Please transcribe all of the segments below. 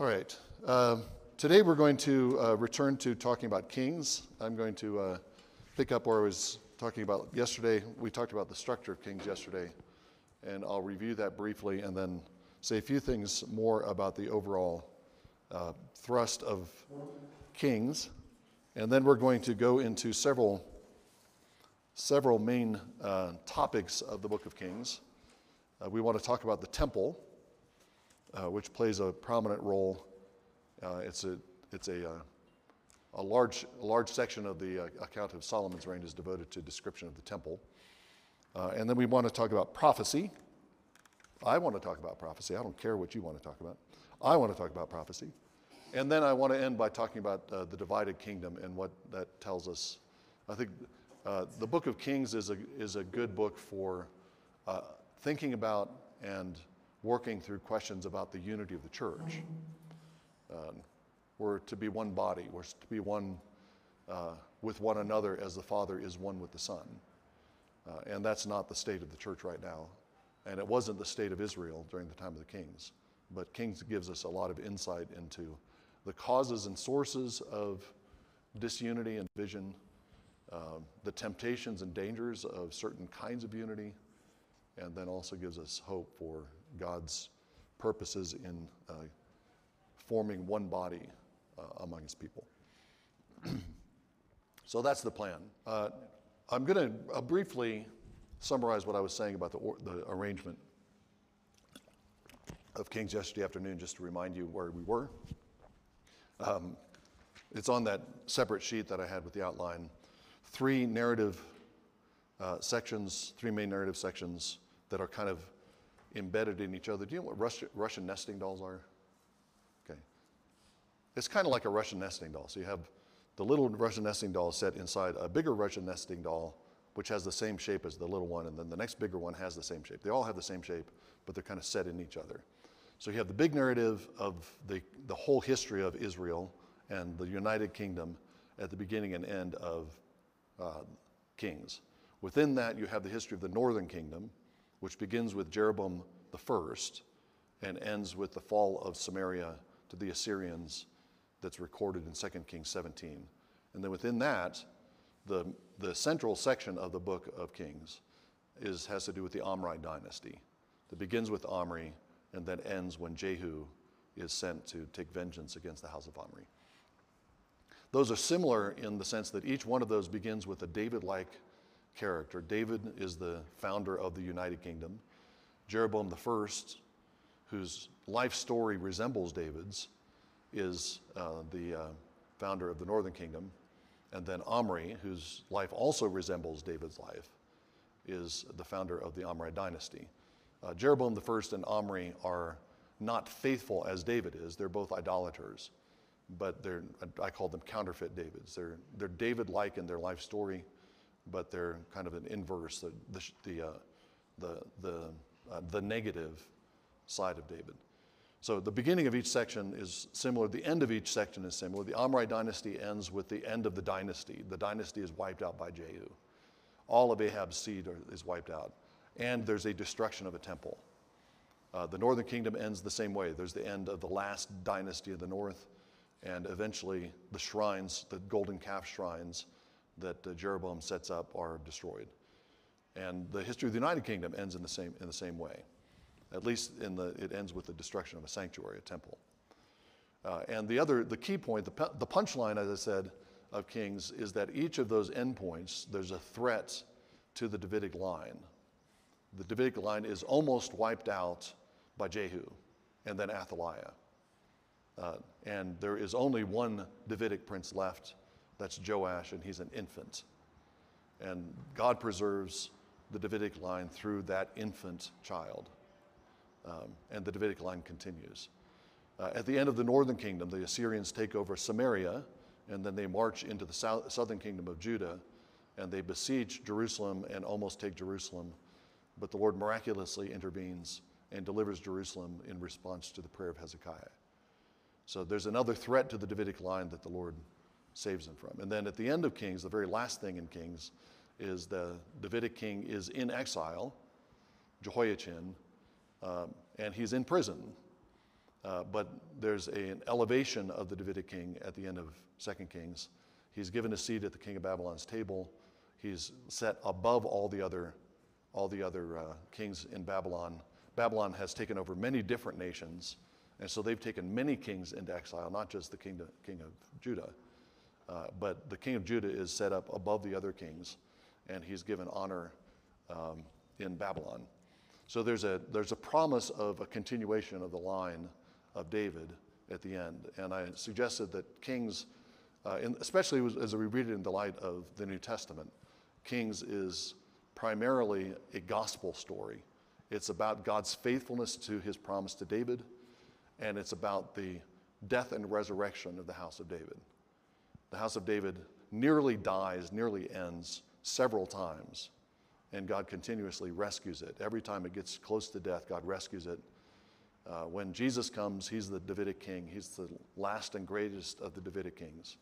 All right. Um, today we're going to uh, return to talking about kings. I'm going to uh, pick up where I was talking about yesterday. We talked about the structure of kings yesterday, and I'll review that briefly and then say a few things more about the overall uh, thrust of kings. And then we're going to go into several, several main uh, topics of the book of Kings. Uh, we want to talk about the temple uh, which plays a prominent role. Uh, it's a, it's a, uh, a, large, large section of the uh, account of Solomon's reign is devoted to description of the temple. Uh, and then we want to talk about prophecy. I want to talk about prophecy. I don't care what you want to talk about. I want to talk about prophecy. And then I want to end by talking about uh, the divided kingdom and what that tells us. I think the book of Kings is a, is a good book for thinking about and working through questions about the unity of the church. Um, we're to be one body, we're to be one uh, with one another as the Father is one with the Son. Uh, and that's not the state of the church right now. And it wasn't the state of Israel during the time of the kings. But Kings gives us a lot of insight into the causes and sources of disunity and division, uh, the temptations and dangers of certain kinds of unity, and then also gives us hope for God's purposes in uh, forming one body uh, among his people. so that's the plan. Uh, I'm going to uh, briefly summarize what I was saying about the, or, the arrangement of Kings yesterday afternoon, just to remind you where we were. Um, it's on that separate sheet that I had with the outline. Three narrative uh, sections, three main narrative sections that are kind of embedded in each other. Do you know what Russian, Russian nesting dolls are? Okay. It's kind of like a Russian nesting doll. So you have the little Russian nesting doll set inside a bigger Russian nesting doll, which has the same shape as the little one, and then the next bigger one has the same shape. They all have the same shape, but they're kind of set in each other. So you have the big narrative of the, the whole history of Israel and the United Kingdom at the beginning and end of uh, Kings. Within that, you have the history of the northern kingdom, which begins with Jeroboam the first and ends with the fall of Samaria to the Assyrians that's recorded in 2 Kings 17. And then within that, the, the central section of the book of Kings is, has to do with the Omri dynasty that begins with Omri and then ends when Jehu is sent to take vengeance against the house of Omri. Those are similar in the sense that each one of those begins with a David like character. David is the founder of the United Kingdom. Jeroboam I, whose life story resembles David's, is uh, the uh, founder of the northern kingdom. And then Omri, whose life also resembles David's life, is the founder of the Omri dynasty. Uh, Jeroboam I and Omri are not faithful as David is. They're both idolaters, but they're, I call them counterfeit Davids. They're, they're David like in their life story, but they're kind of an inverse, the, the, the, uh, the, the, uh, the negative side of David. So the beginning of each section is similar. The end of each section is similar. The Omri dynasty ends with the end of the dynasty. The dynasty is wiped out by Jehu. All of Ahab's seed are, is wiped out. And there's a destruction of a temple. Uh, the northern kingdom ends the same way. There's the end of the last dynasty of the north, and eventually the shrines, the golden calf shrines, that uh, Jeroboam sets up are destroyed. And the history of the United Kingdom ends in the same, in the same way. At least in the, it ends with the destruction of a sanctuary, a temple. Uh, and the other, the key point, the, the punchline, as I said, of Kings is that each of those endpoints, there's a threat to the Davidic line. The Davidic line is almost wiped out by Jehu and then Athaliah. Uh, and there is only one Davidic prince left, that's Joash, and he's an infant. And God preserves the Davidic line through that infant child. Um, and the Davidic line continues. Uh, at the end of the northern kingdom, the Assyrians take over Samaria, and then they march into the south, southern kingdom of Judah, and they besiege Jerusalem and almost take Jerusalem. But the Lord miraculously intervenes and delivers Jerusalem in response to the prayer of Hezekiah. So there's another threat to the Davidic line that the Lord saves them from. And then at the end of Kings, the very last thing in Kings is the Davidic king is in exile, Jehoiachin, um, and he's in prison. Uh, but there's a, an elevation of the Davidic king at the end of 2 Kings. He's given a seat at the king of Babylon's table. He's set above all the other, all the other uh, kings in Babylon. Babylon has taken over many different nations, and so they've taken many kings into exile, not just the king, king of Judah. Uh, but the king of Judah is set up above the other kings, and he's given honor um, in Babylon. So there's a, there's a promise of a continuation of the line of David at the end. And I suggested that Kings, uh, in, especially as we read it in the light of the New Testament, Kings is primarily a gospel story. It's about God's faithfulness to his promise to David, and it's about the death and resurrection of the house of David. The house of David nearly dies, nearly ends several times, and God continuously rescues it. Every time it gets close to death, God rescues it. Uh, when Jesus comes, he's the Davidic king. He's the last and greatest of the Davidic kings.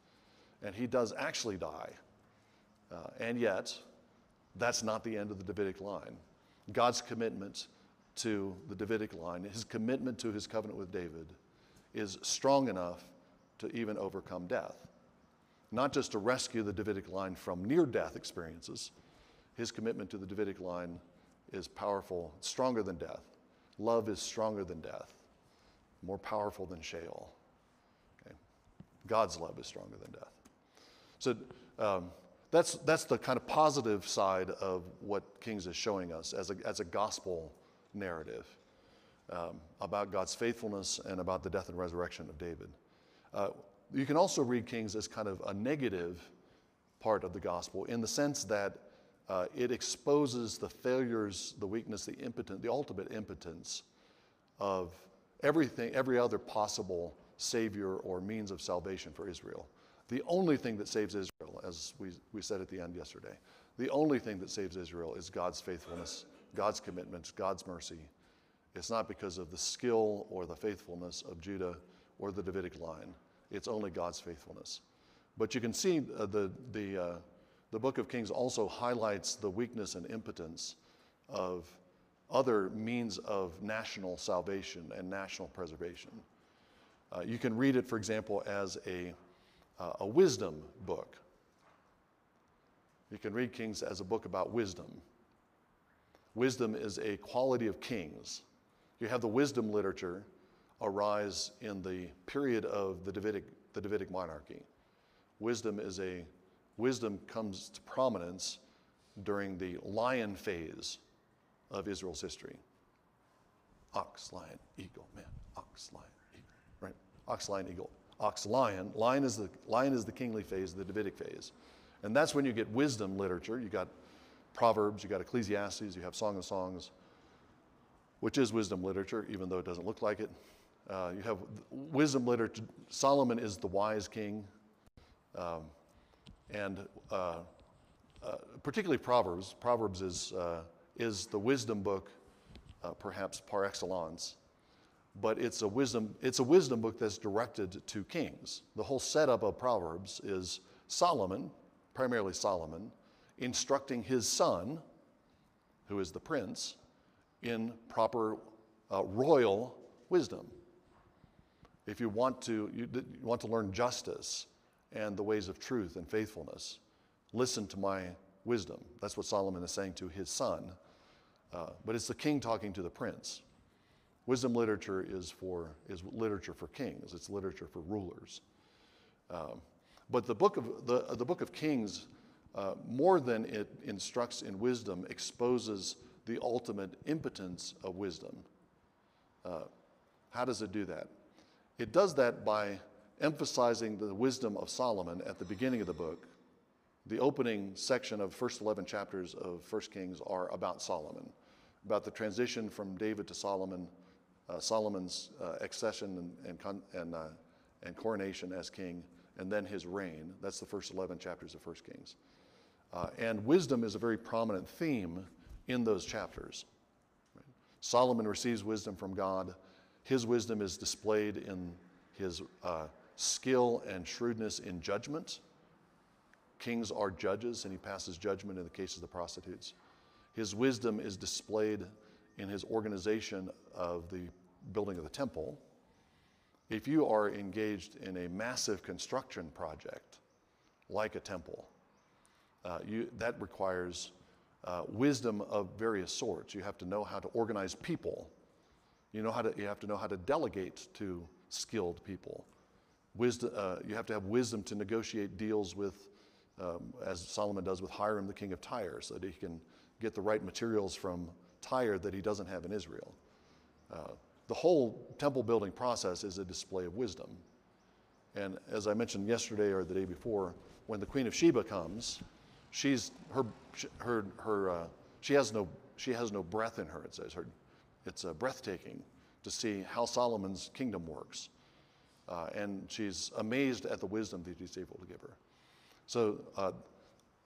And he does actually die. Uh, and yet, that's not the end of the Davidic line. God's commitment to the Davidic line, his commitment to his covenant with David, is strong enough to even overcome death. Not just to rescue the Davidic line from near death experiences, his commitment to the Davidic line is powerful, stronger than death. Love is stronger than death, more powerful than Sheol. Okay? God's love is stronger than death. So um, that's, that's the kind of positive side of what Kings is showing us as a, as a gospel narrative um, about God's faithfulness and about the death and resurrection of David. Uh, you can also read Kings as kind of a negative part of the gospel in the sense that uh, it exposes the failures, the weakness, the impotent, the ultimate impotence of everything, every other possible savior or means of salvation for Israel. The only thing that saves Israel, as we, we said at the end yesterday, the only thing that saves Israel is God's faithfulness, God's commitment, God's mercy. It's not because of the skill or the faithfulness of Judah or the Davidic line. It's only God's faithfulness. But you can see uh, the, the, uh, the book of Kings also highlights the weakness and impotence of other means of national salvation and national preservation. Uh, you can read it, for example, as a, uh, a wisdom book. You can read Kings as a book about wisdom. Wisdom is a quality of kings. You have the wisdom literature arise in the period of the Davidic, the Davidic monarchy. Wisdom is a wisdom comes to prominence during the lion phase of Israel's history. Ox, lion, eagle, man, ox, lion, eagle, right? Ox, lion, eagle, ox, lion. Lion is the lion is the kingly phase, the Davidic phase, and that's when you get wisdom literature. You got Proverbs, you got Ecclesiastes, you have Song of Songs, which is wisdom literature, even though it doesn't look like it. Uh, you have wisdom literature. Solomon is the wise king. Um, and uh, uh, particularly Proverbs. Proverbs is, uh, is the wisdom book, uh, perhaps par excellence, but it's a wisdom it's a wisdom book that's directed to kings. The whole setup of Proverbs is Solomon, primarily Solomon, instructing his son, who is the prince, in proper uh, royal wisdom. If you want to, you, you want to learn justice, and the ways of truth and faithfulness. Listen to my wisdom. That's what Solomon is saying to his son. Uh, but it's the king talking to the prince. Wisdom literature is, for, is literature for kings, it's literature for rulers. Um, but the book of, the, the book of Kings, uh, more than it instructs in wisdom, exposes the ultimate impotence of wisdom. Uh, how does it do that? It does that by emphasizing the wisdom of Solomon at the beginning of the book. The opening section of first 11 chapters of First Kings are about Solomon, about the transition from David to Solomon, uh, Solomon's uh, accession and, and, and, uh, and, coronation as king, and then his reign. That's the first 11 chapters of First Kings. Uh, and wisdom is a very prominent theme in those chapters. Solomon receives wisdom from God. His wisdom is displayed in his uh, skill and shrewdness in judgment. Kings are judges, and he passes judgment in the case of the prostitutes. His wisdom is displayed in his organization of the building of the temple. if you are engaged in a massive construction project like a temple, uh, you, that requires uh, wisdom of various sorts. You have to know how to organize people. You, know how to, you have to know how to delegate to skilled people. Wisdom, uh, you have to have wisdom to negotiate deals with, um, as Solomon does with Hiram, the king of Tyre, so that he can get the right materials from Tyre that he doesn't have in Israel. Uh, the whole temple building process is a display of wisdom. And as I mentioned yesterday or the day before, when the Queen of Sheba comes, she's her her her uh, she has no she has no breath in her. It says her, it's uh, breathtaking to see how Solomon's kingdom works, uh, and she's amazed at the wisdom that he's able to give her. So. Uh,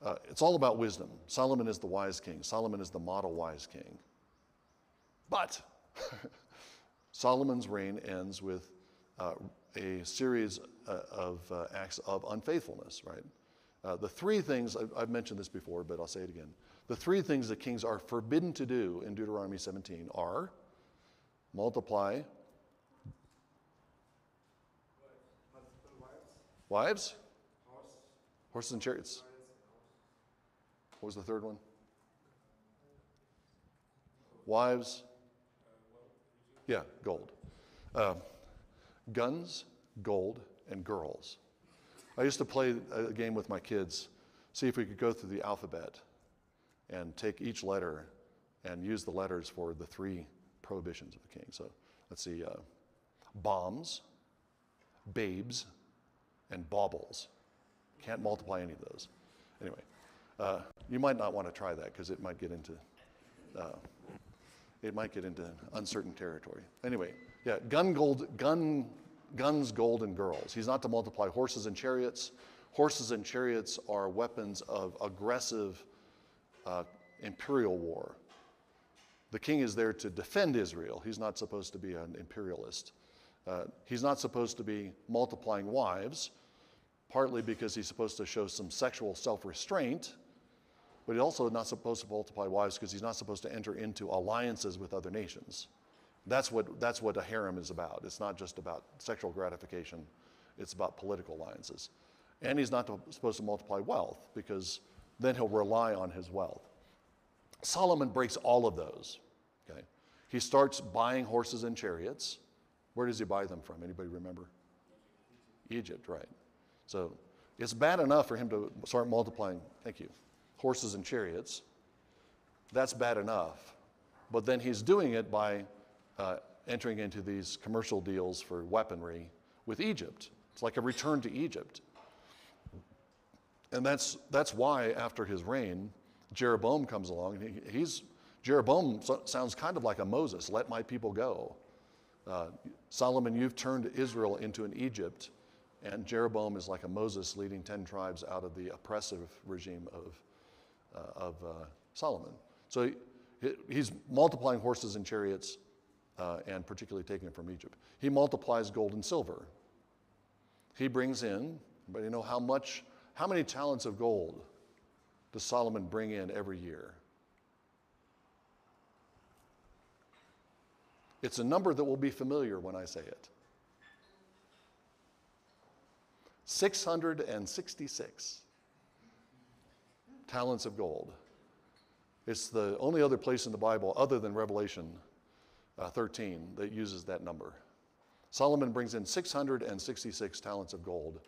uh, it's all about wisdom. Solomon is the wise king. Solomon is the model wise king. But Solomon's reign ends with uh, a series uh, of uh, acts of unfaithfulness, right? The three things, I've, I've mentioned this before, but I'll say it again. The three things that kings are forbidden to do in Deuteronomy 17 are multiply wives, horses and chariots. What was the third one? Wives. Yeah, gold. Uh, guns, gold, and girls. I used to play a game with my kids, see if we could go through the alphabet and take each letter and use the letters for the three prohibitions of the king. So let's see uh, bombs, babes, and baubles. Can't multiply any of those. Anyway, uh, you might not want to try that because it might get into uh, it might get into uncertain territory. Anyway, yeah, gun gold, gun, guns, gold, and girls. He's not to multiply horses and chariots. Horses and chariots are weapons of aggressive uh, imperial war. The king is there to defend Israel. He's not supposed to be an imperialist. Uh, he's not supposed to be multiplying wives, partly because he's supposed to show some sexual self restraint but he's also not supposed to multiply wives because he's not supposed to enter into alliances with other nations. That's what, that's what a harem is about. It's not just about sexual gratification, it's about political alliances. And he's not to, supposed to multiply wealth because then he'll rely on his wealth. Solomon breaks all of those. Okay? He starts buying horses and chariots. Where does he buy them from? Anybody remember? Egypt, right. So it's bad enough for him to start multiplying. Thank you horses and chariots. That's bad enough. But then he's doing it by uh, entering into these commercial deals for weaponry with Egypt. It's like a return to Egypt. And that's, that's why, after his reign, Jeroboam comes along. He, he's, Jeroboam so, sounds kind of like a Moses let my people go. Uh, Solomon, you've turned Israel into an Egypt, and Jeroboam is like a Moses leading 10 tribes out of the oppressive regime of uh, of uh, Solomon. So he, he's multiplying horses and chariots uh, and particularly taking them from Egypt. He multiplies gold and silver. He brings in, but you know how much, how many talents of gold does Solomon bring in every year? It's a number that will be familiar when I say it. 666 talents of gold. It's the only other place in the Bible, other than Revelation uh, 13, that uses that number. Solomon brings in 666 talents of gold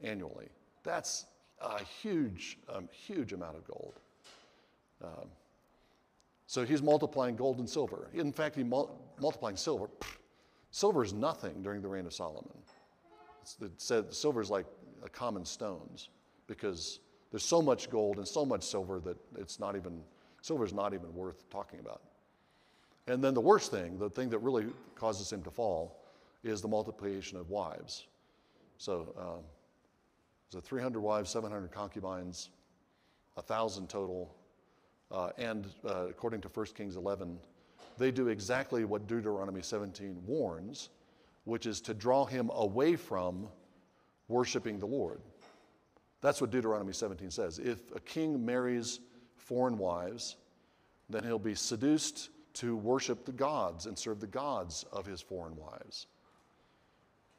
annually. That's a huge, um, huge amount of gold. Um, so he's multiplying gold and silver. In fact, he's mul- multiplying silver. silver is nothing during the reign of Solomon. It's, it said silver is like common stones because there's so much gold and so much silver that it's not even, silver is not even worth talking about. And then the worst thing, the thing that really causes him to fall, is the multiplication of wives. So, um, so 300 wives, 700 concubines, 1,000 total. Uh, and uh, according to 1 Kings 11, they do exactly what Deuteronomy 17 warns, which is to draw him away from worshiping the Lord. That's what Deuteronomy 17 says. If a king marries foreign wives, then he'll be seduced to worship the gods and serve the gods of his foreign wives.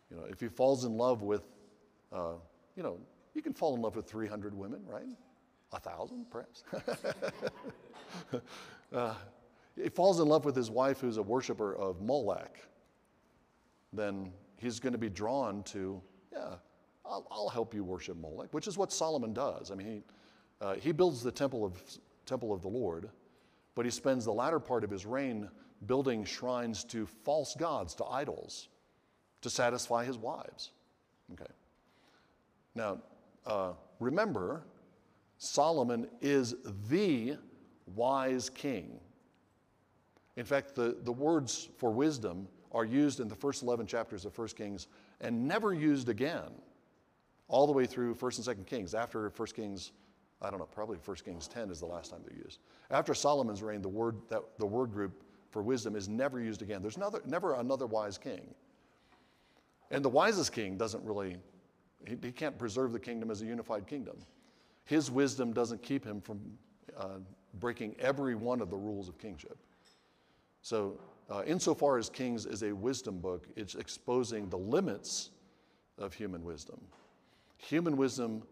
You know, if he falls in love with, uh, you know, you can fall in love with 300 women, right? A thousand, perhaps. uh, he falls in love with his wife who's a worshiper of Molech, then he's going to be drawn to, yeah, I'll, I'll, help you worship Molech, which is what Solomon does. I mean, he, uh, he builds the temple of, temple of the Lord, but he spends the latter part of his reign building shrines to false gods, to idols, to satisfy his wives. Okay. Now, uh, remember, Solomon is the wise king. In fact, the, the words for wisdom are used in the first 11 chapters of 1 Kings and never used again, all the way through 1st and 2nd Kings. After 1 Kings, I don't know, probably 1 Kings 10 is the last time they're used. After Solomon's reign, the word, that, the word group for wisdom is never used again. There's another, never another wise king. And the wisest king doesn't really, he, he can't preserve the kingdom as a unified kingdom. His wisdom doesn't keep him from uh, breaking every one of the rules of kingship. So, uh, insofar as Kings is a wisdom book, it's exposing the limits of human wisdom. Human wisdom,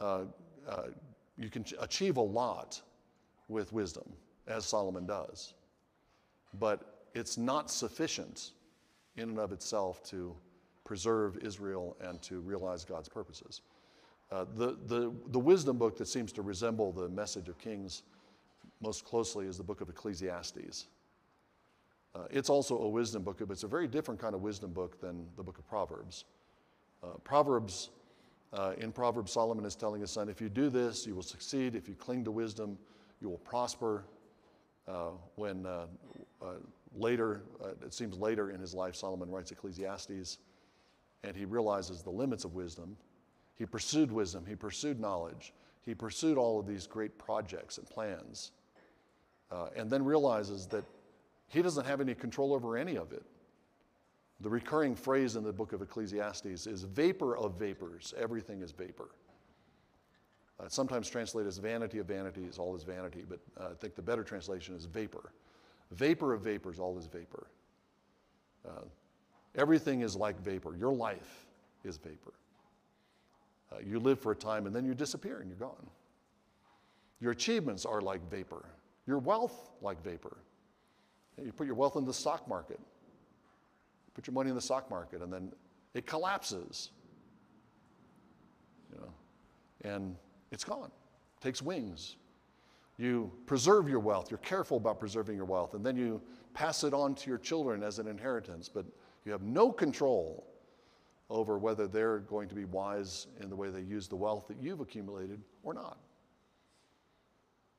uh, uh, you can achieve a lot with wisdom, as Solomon does, but it's not sufficient in and of itself to preserve Israel and to realize God's purposes. Uh, the, the, the wisdom book that seems to resemble the message of Kings most closely is the book of Ecclesiastes. Uh, it's also a wisdom book, but it's a very different kind of wisdom book than the book of Proverbs. Uh, Proverbs, uh, in Proverbs, Solomon is telling his son, if you do this, you will succeed. If you cling to wisdom, you will prosper. Uh, when uh, uh, later, it seems later in his life, Solomon writes Ecclesiastes, and he realizes the limits of wisdom. He pursued wisdom, he pursued knowledge, he pursued all of these great projects and plans, and then realizes that he doesn't have any control over any of it. The recurring phrase in the book of Ecclesiastes is vapor of vapors, everything is vapor. Uh, sometimes translated as vanity of vanities, all is vanity, but uh, I think the better translation is vapor. Vapor of vapors, all is vapor. Uh, everything is like vapor. Your life is vapor. Uh, you live for a time and then you disappear and you're gone. Your achievements are like vapor. Your wealth, like vapor. You put your wealth in the stock market, put your money in the stock market, and then it collapses. You know, and it's gone. It takes wings. You preserve your wealth. You're careful about preserving your wealth, and then you pass it on to your children as an inheritance, but you have no control over whether they're going to be wise in the way they use the wealth that you've accumulated or not.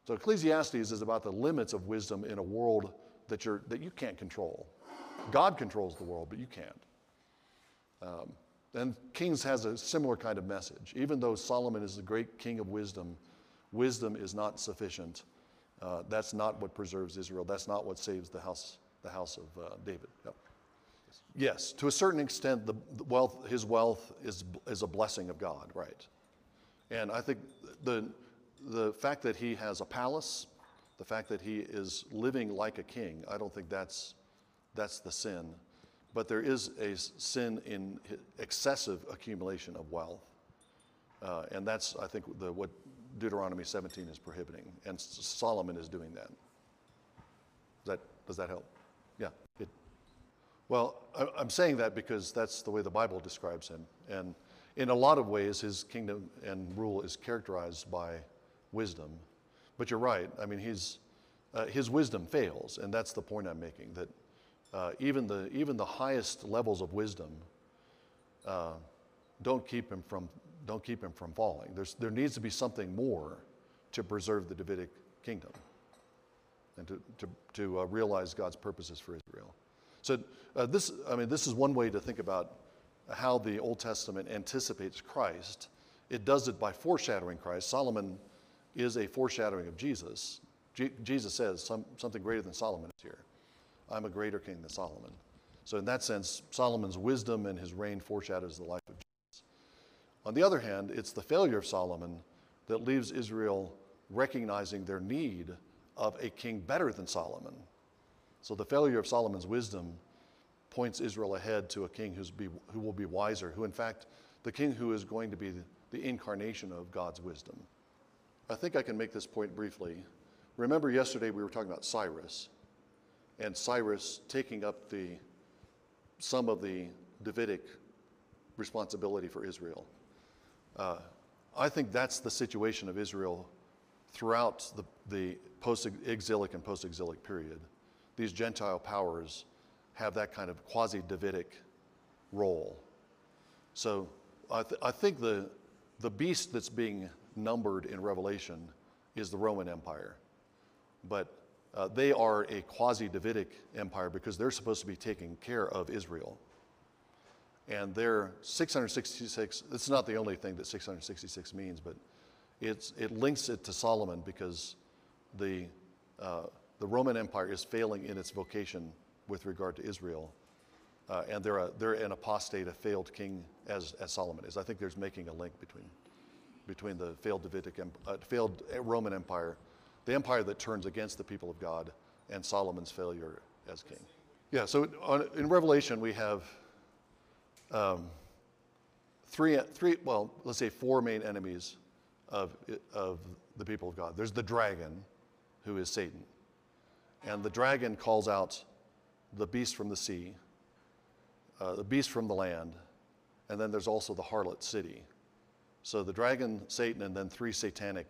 So Ecclesiastes is about the limits of wisdom in a world that, you're, that you can't control. God controls the world, but you can't. Um, and Kings has a similar kind of message. Even though Solomon is the great king of wisdom, wisdom is not sufficient. Uh, that's not what preserves Israel. That's not what saves the house, the house of uh, David. Yep. Yes, to a certain extent, the, wealth, his wealth is, is a blessing of God, right? And I think the, the fact that he has a palace the fact that he is living like a king, I don't think that's, that's the sin. But there is a sin in excessive accumulation of wealth. Uh, and that's, I think, the, what Deuteronomy 17 is prohibiting. And Solomon is doing that. Does that, does that help? Well, I'm saying that because that's the way the Bible describes him. And in a lot of ways, his kingdom and rule is characterized by wisdom but you're right. I mean, he's, uh, his wisdom fails, and that's the point I'm making. That uh, even the even the highest levels of wisdom uh, don't keep him from don't keep him from falling. There's, there needs to be something more to preserve the Davidic kingdom and to, to, to uh, realize God's purposes for Israel. So uh, this, I mean, this is one way to think about how the Old Testament anticipates Christ. It does it by foreshadowing Christ. Solomon is a foreshadowing of Jesus. Je- Jesus says, Some, something greater than Solomon is here. I'm a greater king than Solomon. So, in that sense, Solomon's wisdom and his reign foreshadows the life of Jesus. On the other hand, it's the failure of Solomon that leaves Israel recognizing their need of a king better than Solomon. So, the failure of Solomon's wisdom points Israel ahead to a king be, who will be wiser, who, in fact, the king who is going to be the, the incarnation of God's wisdom. I think I can make this point briefly. Remember, yesterday we were talking about Cyrus, and Cyrus taking up the, some of the Davidic responsibility for Israel. Uh, I think that's the situation of Israel throughout the, the post exilic and post exilic period. These Gentile powers have that kind of quasi Davidic role. So I, th- I think the, the beast that's being numbered in Revelation is the Roman Empire. But uh, they are a quasi Davidic empire because they're supposed to be taking care of Israel. And they're 666, it's not the only thing that 666 means, but it's, it links it to Solomon because the, uh, the Roman Empire is failing in its vocation with regard to Israel. Uh, and they're, a, they're an apostate, a failed king, as, as Solomon is. I think there's making a link between, between the failed Davidic, uh, failed Roman Empire, the empire that turns against the people of God, and Solomon's failure as king. Yeah, so on, in Revelation, we have um, three, three, well, let's say four main enemies of, of the people of God. There's the dragon, who is Satan. And the dragon calls out the beast from the sea, uh, the beast from the land, and then there's also the harlot city. So the dragon, Satan, and then three satanic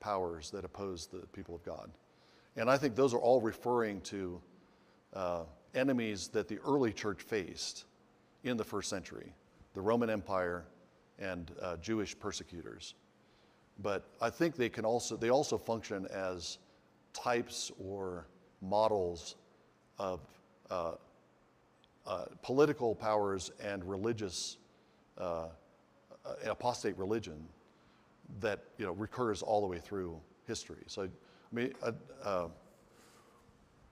powers that oppose the people of God. And I think those are all referring to uh, enemies that the early church faced in the first century the Roman Empire and uh, Jewish persecutors. But I think they can also, they also function as types or models of uh, uh, political powers and religious, uh, uh, apostate religion that you know recurs all the way through history. So, I mean, uh, uh,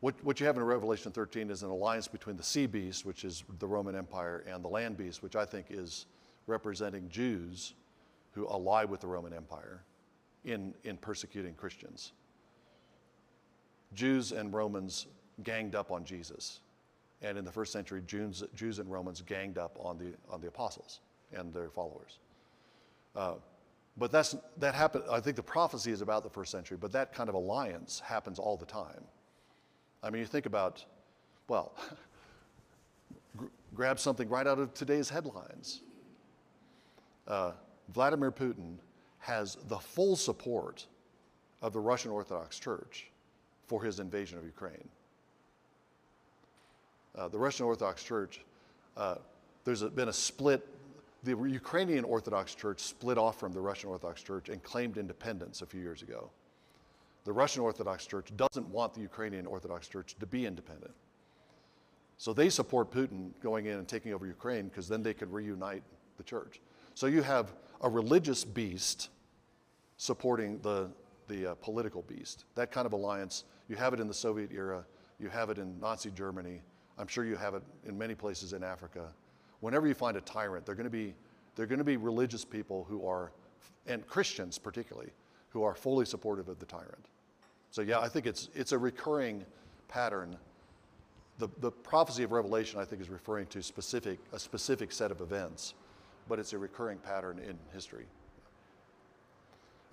what, what you have in Revelation 13 is an alliance between the sea beast, which is the Roman Empire, and the land beast, which I think is representing Jews who ally with the Roman Empire in, in persecuting Christians. Jews and Romans ganged up on Jesus. And in the first century, Jews, Jews and Romans ganged up on the, on the apostles and their followers. Uh, but that's, that happened, I think the prophecy is about the first century, but that kind of alliance happens all the time. I mean, you think about, well, grab something right out of today's headlines. Uh, Vladimir Putin has the full support of the Russian Orthodox Church for his invasion of Ukraine. Uh, the Russian Orthodox Church, uh, there's been a split. The Ukrainian Orthodox Church split off from the Russian Orthodox Church and claimed independence a few years ago the Russian Orthodox Church doesn't want the Ukrainian Orthodox Church to be independent. So they support Putin going in and taking over Ukraine because then they could reunite the church. So you have a religious beast supporting the, the uh, political beast. That kind of alliance, you have it in the Soviet era, you have it in Nazi Germany, I'm sure you have it in many places in Africa. Whenever you find a tyrant, they're going to be, they're to be religious people who are, and Christians particularly, who are fully supportive of the tyrant. So, yeah, I think it's, it's a recurring pattern. The, the prophecy of Revelation, I think, is referring to specific, a specific set of events, but it's a recurring pattern in history.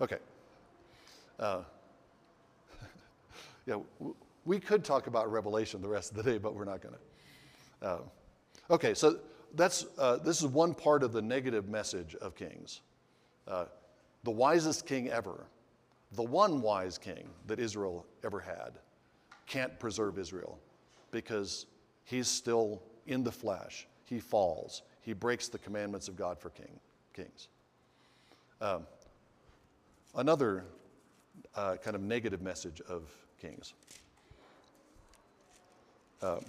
Okay. Uh, yeah, we could talk about Revelation the rest of the day, but we're not going to. Uh, okay, so that's, uh, this is one part of the negative message of Kings. Uh, the wisest king ever, the one wise king that Israel ever had, can't preserve Israel because he's still in the flesh. He falls. He breaks the commandments of God for king, kings. Um, another uh, kind of negative message of kings. Um,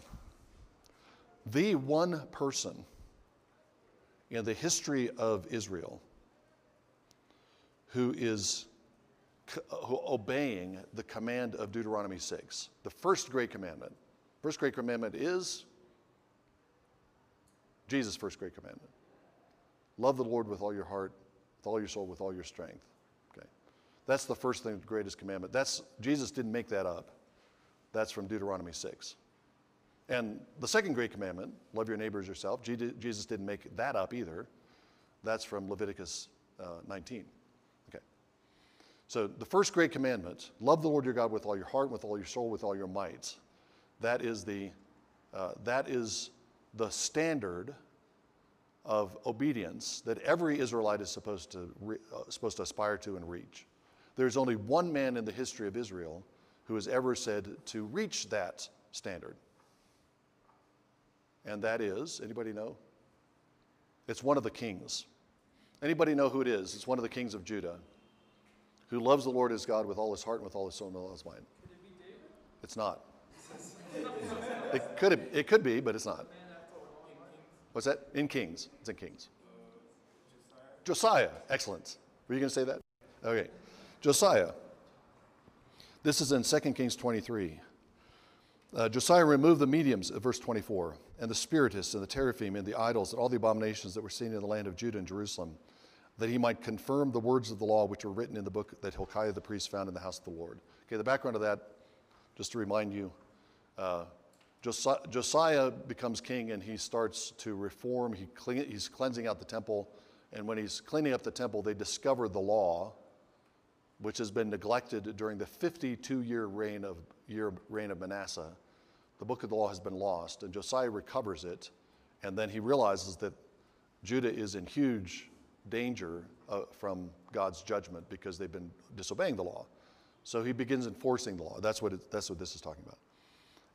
the one person in the history of Israel who is who obeying the command of Deuteronomy 6, the first great commandment. First great commandment is Jesus' first great commandment. Love the Lord with all your heart, with all your soul, with all your strength. That's the first thing, the greatest commandment. That's Jesus didn't make that up. That's from Deuteronomy 6. And the second great commandment, love your neighbor as yourself, Jesus didn't make that up either. That's from Leviticus uh, 19. Okay. So the first great commandment, love the Lord your God with all your heart, with all your soul, with all your might. That is the, uh, that is the standard of obedience that every Israelite is supposed to, re- uh, supposed to aspire to and reach. There's only one man in the history of Israel who has ever said to reach that standard. And that is, anybody know? It's one of the kings. Anybody know who it is? It's one of the kings of Judah who loves the Lord his God with all his heart and with all his soul and all his mind. It's not. it could it could be, but it's not. What's that? In Kings. It's in Kings. Uh, Josiah. Excellent. Were you going to say that? Okay. Josiah. This is in 2 Kings 23. Uh, Josiah removed the mediums, uh, verse 24, and the spiritists and the teraphim and the idols and all the abominations that were seen in the land of Judah and Jerusalem, that he might confirm the words of the law which were written in the book that Hilkiah the priest found in the house of the Lord. Okay, the background of that, just to remind you, uh, Josiah, Josiah, becomes king and he starts to reform. He clean, he's cleansing out the temple. And when he's cleaning up the temple, they discover the law, which has been neglected during the 52 year reign of, year reign of Manasseh. The book of the law has been lost, and Josiah recovers it. And then he realizes that Judah is in huge danger uh, from God's judgment because they've been disobeying the law. So he begins enforcing the law. That's what, it, that's what this is talking about.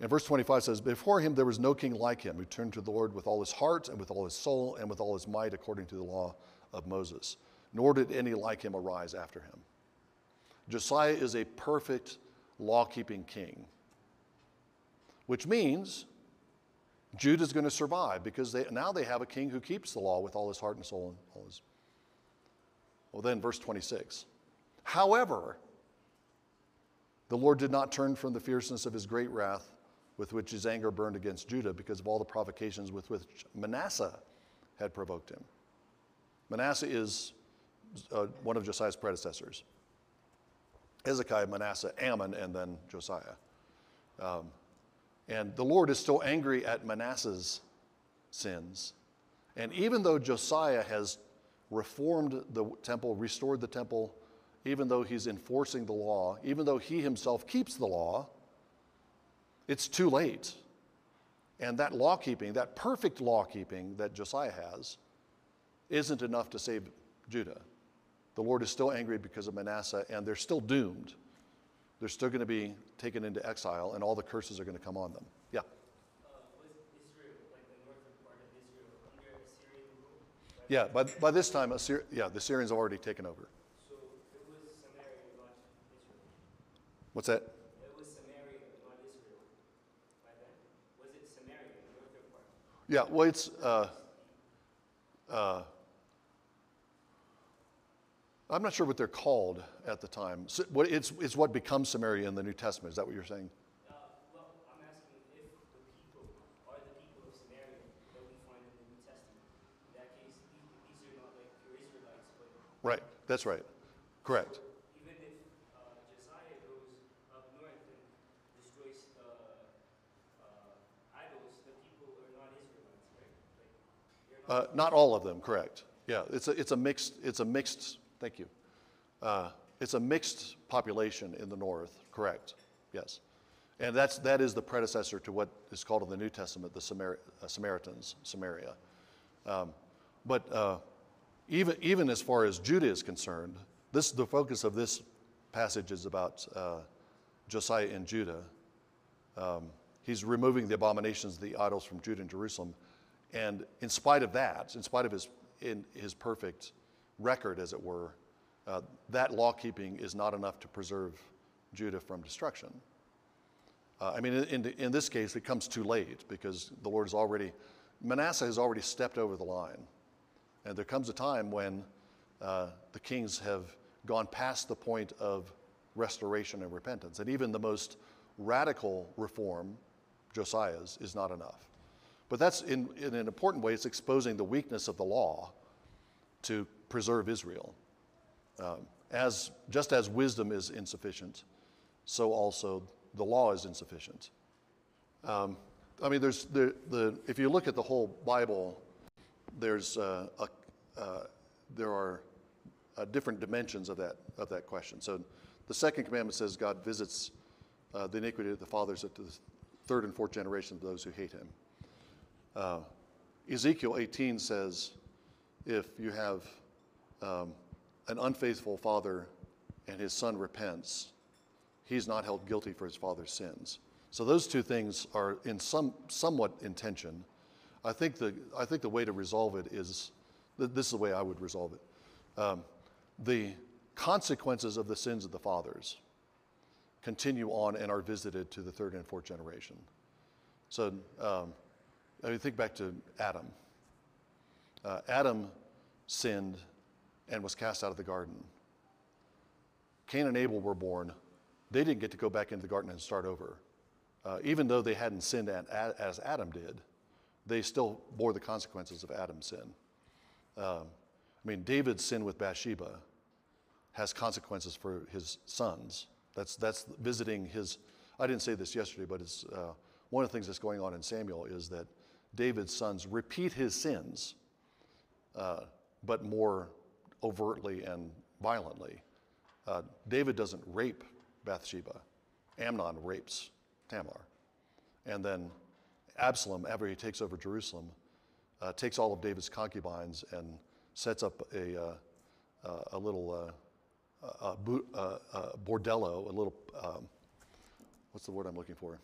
And verse 25 says, Before him there was no king like him who turned to the Lord with all his heart and with all his soul and with all his might according to the law of Moses, nor did any like him arise after him. Josiah is a perfect law keeping king, which means Judah is going to survive because they, now they have a king who keeps the law with all his heart and soul and all his. Well, then, verse 26. However, the Lord did not turn from the fierceness of his great wrath with which his anger burned against Judah because of all the provocations with which Manasseh had provoked him. Manasseh is uh, one of Josiah's predecessors. Hezekiah, Manasseh, Amon, and then Josiah. Um, and the Lord is still angry at Manasseh's sins. And even though Josiah has reformed the temple, restored the temple, even though he's enforcing the law, even though he himself keeps the law, it's too late. And that law keeping, that perfect law keeping that Josiah has, isn't enough to save Judah. The Lord is still angry because of Manasseh, and they're still doomed. They're still going to be taken into exile, and all the curses are going to come on them. Yeah. Yeah, by, by this time, Assyri- yeah, the Syrians have already taken over. So it was Samaria, not Israel. What's that? It was Samaria, not Israel. By then, was it Samaria, the northern part? Yeah, well, it's, uh, uh, I'm not sure what they're called at the time. So, what, it's, it's what becomes Samaria in the New Testament. Is that what you're saying? Uh, well, I'm asking if the people are the people of Samaria that we find in the New Testament. In that case, these, are not like pure Israelites, but Right, that's right. Correct. even if uh, Josiah goes up north and destroys the uh, idols, the people are not Israelites, right? Like, not. Uh, not all of them, correct. Yeah, it's a, it's a mixed, it's a mixed, thank you. Uh, it's a mixed population in the north, correct, yes. And that's, that is the predecessor to what is called in the New Testament the Samar- uh, Samaritans, Samaria. Um, but uh, even, even as far as Judah is concerned, this, the focus of this passage is about uh, Josiah and Judah. Um, he's removing the abominations of the idols from Judah and Jerusalem. And in spite of that, in spite of his, in his perfect record, as it were, uh, that law keeping is not enough to preserve Judah from destruction. Uh, I mean, in, in, this case, it comes too late because the Lord has already, Manasseh has already stepped over the line. And there comes a time when uh, the kings have gone past the point of restoration and repentance. And even the most radical reform, Josiah's, is not enough. But that's in, in an important way, it's exposing the weakness of the law to preserve Israel. Um, as, just as wisdom is insufficient, so also the law is insufficient. Um, I mean, there's the, the if you look at the whole Bible, there's uh, a, uh, there are uh, different dimensions of that of that question. So, the second commandment says God visits uh, the iniquity of the fathers at the third and fourth generation of those who hate Him. Uh, Ezekiel 18 says, if you have um, an unfaithful father and his son repents, he's not held guilty for his father's sins. So those two things are in some somewhat in tension. I think the I think the way to resolve it is th- this is the way I would resolve it. Um, the consequences of the sins of the fathers continue on and are visited to the third and fourth generation. So um, I mean, think back to Adam. Uh, Adam sinned and was cast out of the garden. Cain and Abel were born. They didn't get to go back into the garden and start over. Uh, even though they hadn't sinned as Adam did, they still bore the consequences of Adam's sin. Um, I mean, David's sin with Bathsheba has consequences for his sons. That's, that's visiting his. I didn't say this yesterday, but it's uh, one of the things that's going on in Samuel is that David's sons repeat his sins, uh, but more overtly and violently. Uh, David doesn't rape Bathsheba, Amnon rapes Tamar. And then Absalom, after he takes over Jerusalem, uh, takes all of David's concubines and sets up a, uh, uh, a little uh, bordello, a little, um, what's the word I'm looking for?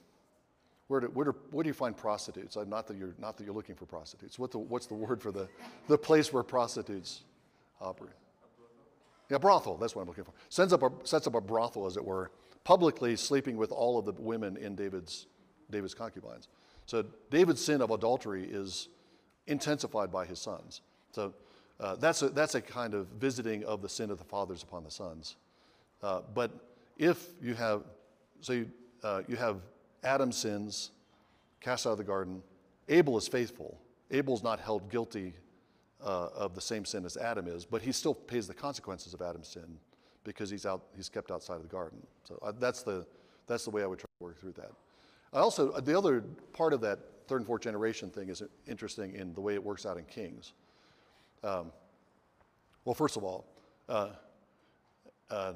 Where do, where do, where do you find prostitutes? Not that, you're, not that you're looking for prostitutes. What the, what's the word for the, the place where prostitutes operate? Yeah, brothel, that's what I'm looking for. Sends up a, sets up a brothel, as it were, publicly sleeping with all of the women in David's, David's concubines. So David's sin of adultery is intensified by his sons. So uh, that's, a, that's a kind of visiting of the sin of the fathers upon the sons. Uh, but if you have, so you, uh, you have Adam sins, cast out of the garden, Abel is faithful. Abel's not held guilty uh, of the same sin as Adam is, but he still pays the consequences of Adam's sin because he's, out, he's kept outside of the garden. So uh, that's, the, that's the way I would try to work through that. I also, uh, the other part of that third and fourth generation thing is interesting in the way it works out in Kings. Um, well, first of all, uh, uh,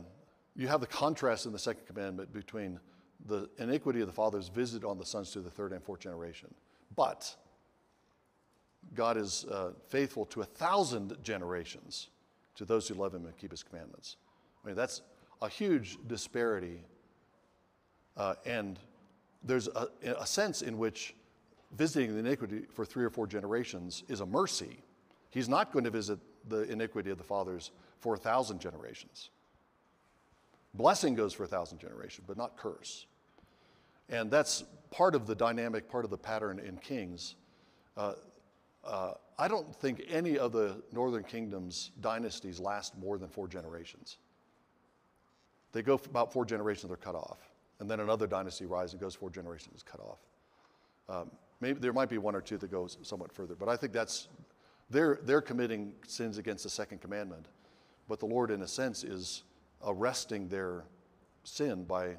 you have the contrast in the second commandment between the iniquity of the fathers visited on the sons to the third and fourth generation. But God is uh, faithful to a thousand generations to those who love him and keep his commandments. I mean, that's a huge disparity. Uh, and there's a, a, sense in which visiting the iniquity for three or four generations is a mercy. He's not going to visit the iniquity of the fathers for a thousand generations. Blessing goes for a thousand generations, but not curse. And that's part of the dynamic, part of the pattern in Kings. Uh, uh, I don't think any of the northern kingdom's dynasties last more than four generations. They go about four generations, they're cut off. And then another dynasty rises and goes four generations, is cut off. Um, maybe there might be one or two that goes somewhat further, but I think that's they're, they're committing sins against the second commandment. But the Lord, in a sense, is arresting their sin by,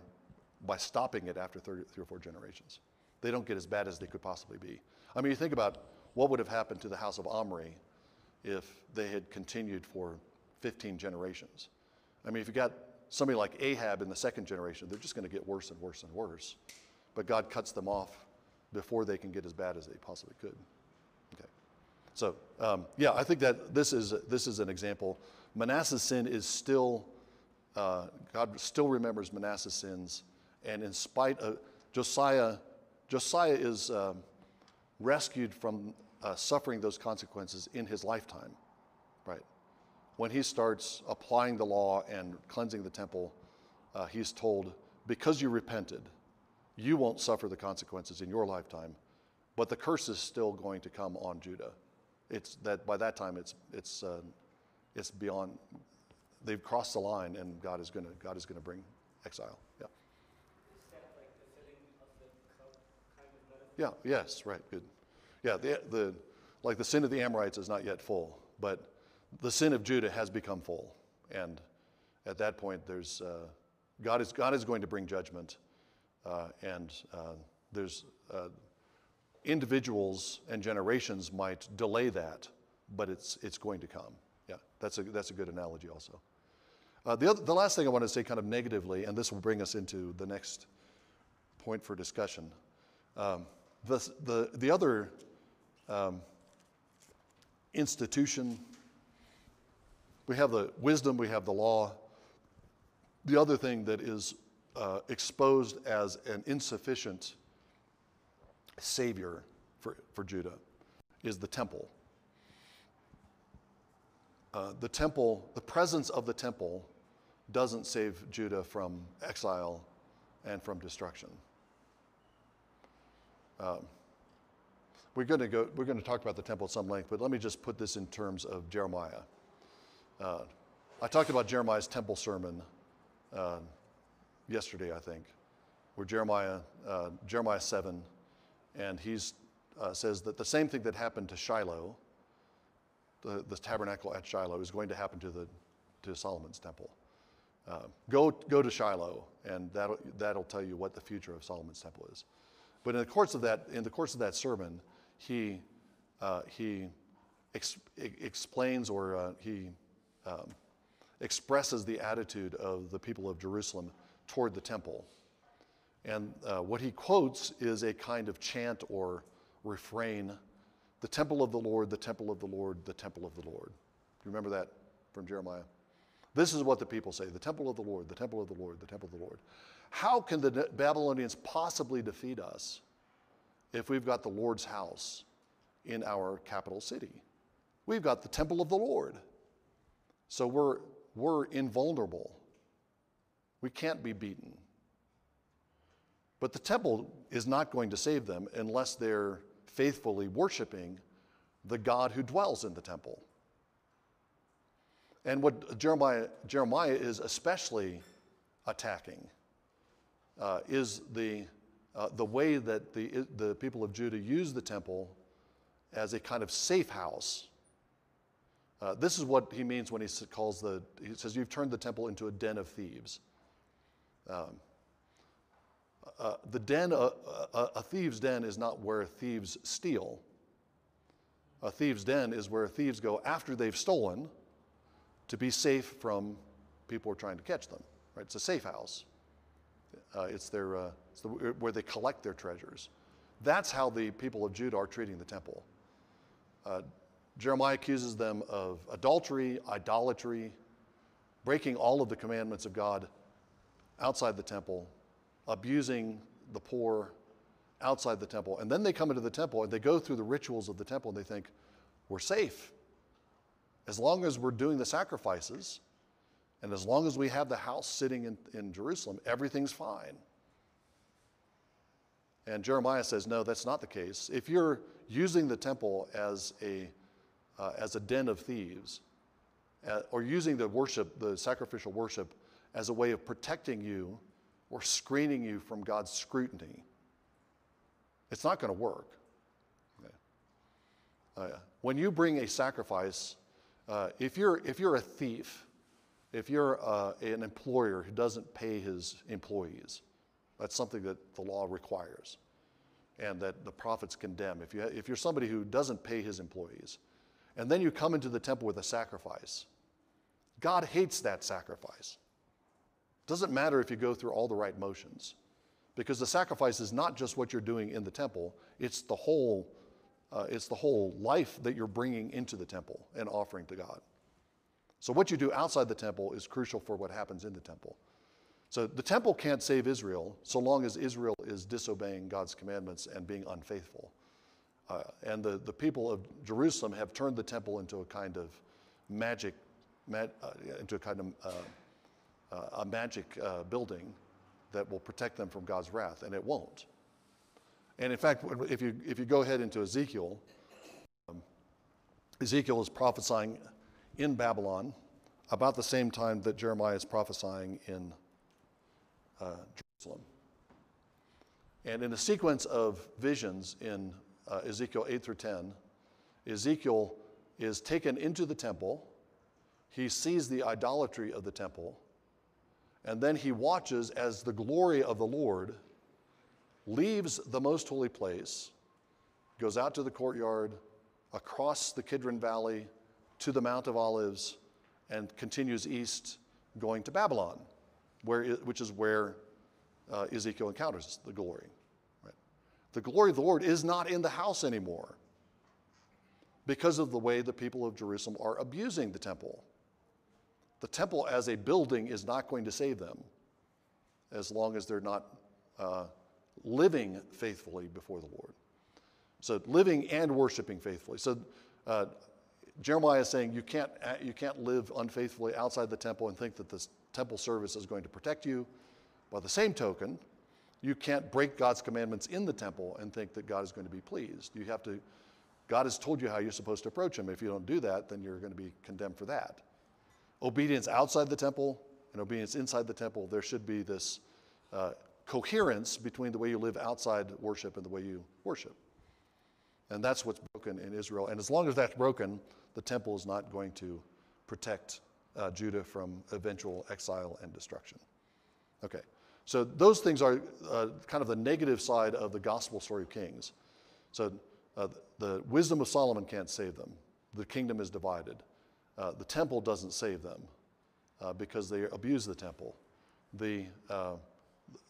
by stopping it after 30, three or four generations. They don't get as bad as they could possibly be. I mean, you think about what would have happened to the house of Omri if they had continued for 15 generations. I mean, if you got somebody like Ahab in the second generation, they're just going to get worse and worse and worse. But God cuts them off before they can get as bad as they possibly could. Okay. So, um, yeah, I think that this is, this is an example. Manasseh's sin is still, uh, God still remembers Manasseh's sins. And in spite of Josiah, Josiah is um, rescued from uh, suffering those consequences in his lifetime, right? When he starts applying the law and cleansing the temple, uh, he's told, because you repented, you won't suffer the consequences in your lifetime, but the curse is still going to come on Judah. It's that by that time it's it's uh, it's beyond. They've crossed the line, and God is going to God is going to bring exile. Yeah. Like the filling of the cup kind of? Yeah. Yes. Right. Good. Yeah. The the like the sin of the Amorites is not yet full, but the sin of Judah has become full, and at that point, there's uh, God is God is going to bring judgment, uh, and uh, there's uh, individuals and generations might delay that, but it's, it's going to come. Yeah, that's a, that's a good analogy also. Uh, the, other, the last thing I want to say, kind of negatively, and this will bring us into the next point for discussion. Um, the, the, the other um, institution, we have the wisdom, we have the law. The other thing that is uh, exposed as an insufficient savior for, for Judah is the temple. Uh, the temple, the presence of the temple doesn't save Judah from exile and from destruction. Um, we're going to go. We're going to talk about the temple at some length, but let me just put this in terms of Jeremiah. Uh, I talked about Jeremiah's temple sermon uh, yesterday, I think, where Jeremiah, uh, Jeremiah seven, and he uh, says that the same thing that happened to Shiloh, the, the tabernacle at Shiloh, is going to happen to the to Solomon's temple. Uh, go, go to Shiloh, and that'll, that'll tell you what the future of Solomon's temple is. But in the course of that, in the course of that sermon, he, uh, he ex- explains or uh, he um, expresses the attitude of the people of Jerusalem toward the temple. And uh, what he quotes is a kind of chant or refrain the temple of the Lord, the temple of the Lord, the temple of the Lord. Do you remember that from Jeremiah? This is what the people say the temple of the Lord, the temple of the Lord, the temple of the Lord. How can the Babylonians possibly defeat us if we've got the Lord's house in our capital city? We've got the temple of the Lord. So we're, we're invulnerable. We can't be beaten. But the temple is not going to save them unless they're faithfully worshiping the God who dwells in the temple. And what Jeremiah, Jeremiah is especially attacking uh, is the, uh, the way that the, the people of Judah used the temple as a kind of safe house. Uh, this is what he means when he calls the, he says, You've turned the temple into a den of thieves. Um, uh, the den, uh, uh, a thief's den is not where thieves steal. A thief's den is where thieves go after they've stolen to be safe from people who are trying to catch them. Right? It's a safe house. Uh, it's, their, uh, it's the, where they collect their treasures. That's how the people of Judah are treating the temple. Uh, Jeremiah accuses them of adultery, idolatry, breaking all of the commandments of God outside the temple, abusing the poor outside the temple. And then they come into the temple and they go through the rituals of the temple and they think, we're safe. As long as we're doing the sacrifices, and as long as we have the house sitting in, in Jerusalem, everything's fine. And Jeremiah says, no, that's not the case. If you're using the temple as a, uh, as a den of thieves, uh, or using the worship, the sacrificial worship, as a way of protecting you or screening you from God's scrutiny, it's not going to work. Okay. Uh, when you bring a sacrifice uh, if, you're, if you're a thief, if you're uh, an employer who doesn't pay his employees, that's something that the law requires and that the prophets condemn. If, you, if you're somebody who doesn't pay his employees, and then you come into the temple with a sacrifice, God hates that sacrifice. It Doesn't matter if you go through all the right motions, because the sacrifice is not just what you're doing in the temple, it's the whole uh, it's the whole life that you're bringing into the temple and offering to God. So, what you do outside the temple is crucial for what happens in the temple. So, the temple can't save Israel so long as Israel is disobeying God's commandments and being unfaithful. Uh, and the, the people of Jerusalem have turned the temple into a kind of magic, uh, into a kind of uh, uh, a magic uh, building that will protect them from God's wrath, and it won't. And in fact, if you, if you go ahead into Ezekiel, um, Ezekiel is prophesying in Babylon about the same time that Jeremiah is prophesying in uh, Jerusalem. And in a sequence of visions in uh, Ezekiel 8 through 10, Ezekiel is taken into the temple. He sees the idolatry of the temple. And then he watches as the glory of the Lord leaves the most holy place goes out to the courtyard, across the Kidron Valley to the Mount of Olives, and continues east, going to Babylon, where, which is where uh, Ezekiel encounters the glory. Right? The glory of the Lord is not in the house anymore because of the way the people of Jerusalem are abusing the temple. The temple as a building is not going to save them as long as they're not uh, living faithfully before the Lord. So living and worshiping faithfully. So uh, Jeremiah is saying you can't, you can't live unfaithfully outside the temple and think that this temple service is going to protect you. By the same token, you can't break God's commandments in the temple and think that God is going to be pleased. You have to, God has told you how you're supposed to approach Him. If you don't do that, then you're going to be condemned for that. Obedience outside the temple and obedience inside the temple, there should be this uh, coherence between the way you live outside worship and the way you worship. And that's what's broken in Israel. And as long as that's broken, the temple is not going to protect uh, Judah from eventual exile and destruction. Okay, so those things are uh, kind of the negative side of the gospel story of Kings. So uh, the wisdom of Solomon can't save them, the kingdom is divided. Uh, the temple doesn't save them uh, because they abuse the temple. The, uh,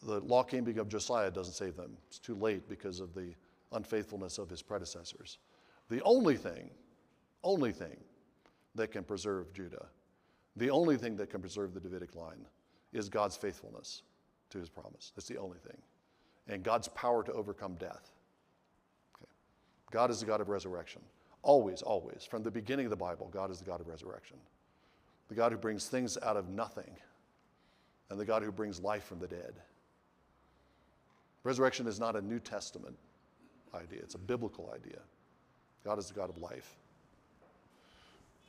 the law keeping of Josiah doesn't save them. It's too late because of the unfaithfulness of his predecessors. The only thing, only thing that can preserve Judah, the only thing that can preserve the Davidic line is God's faithfulness to his promise. That's the only thing. And God's power to overcome death. Okay. God is the God of resurrection. Always, always. From the beginning of the Bible, God is the God of resurrection. The God who brings things out of nothing, and the God who brings life from the dead. Resurrection is not a New Testament idea, it's a biblical idea. God is the God of life.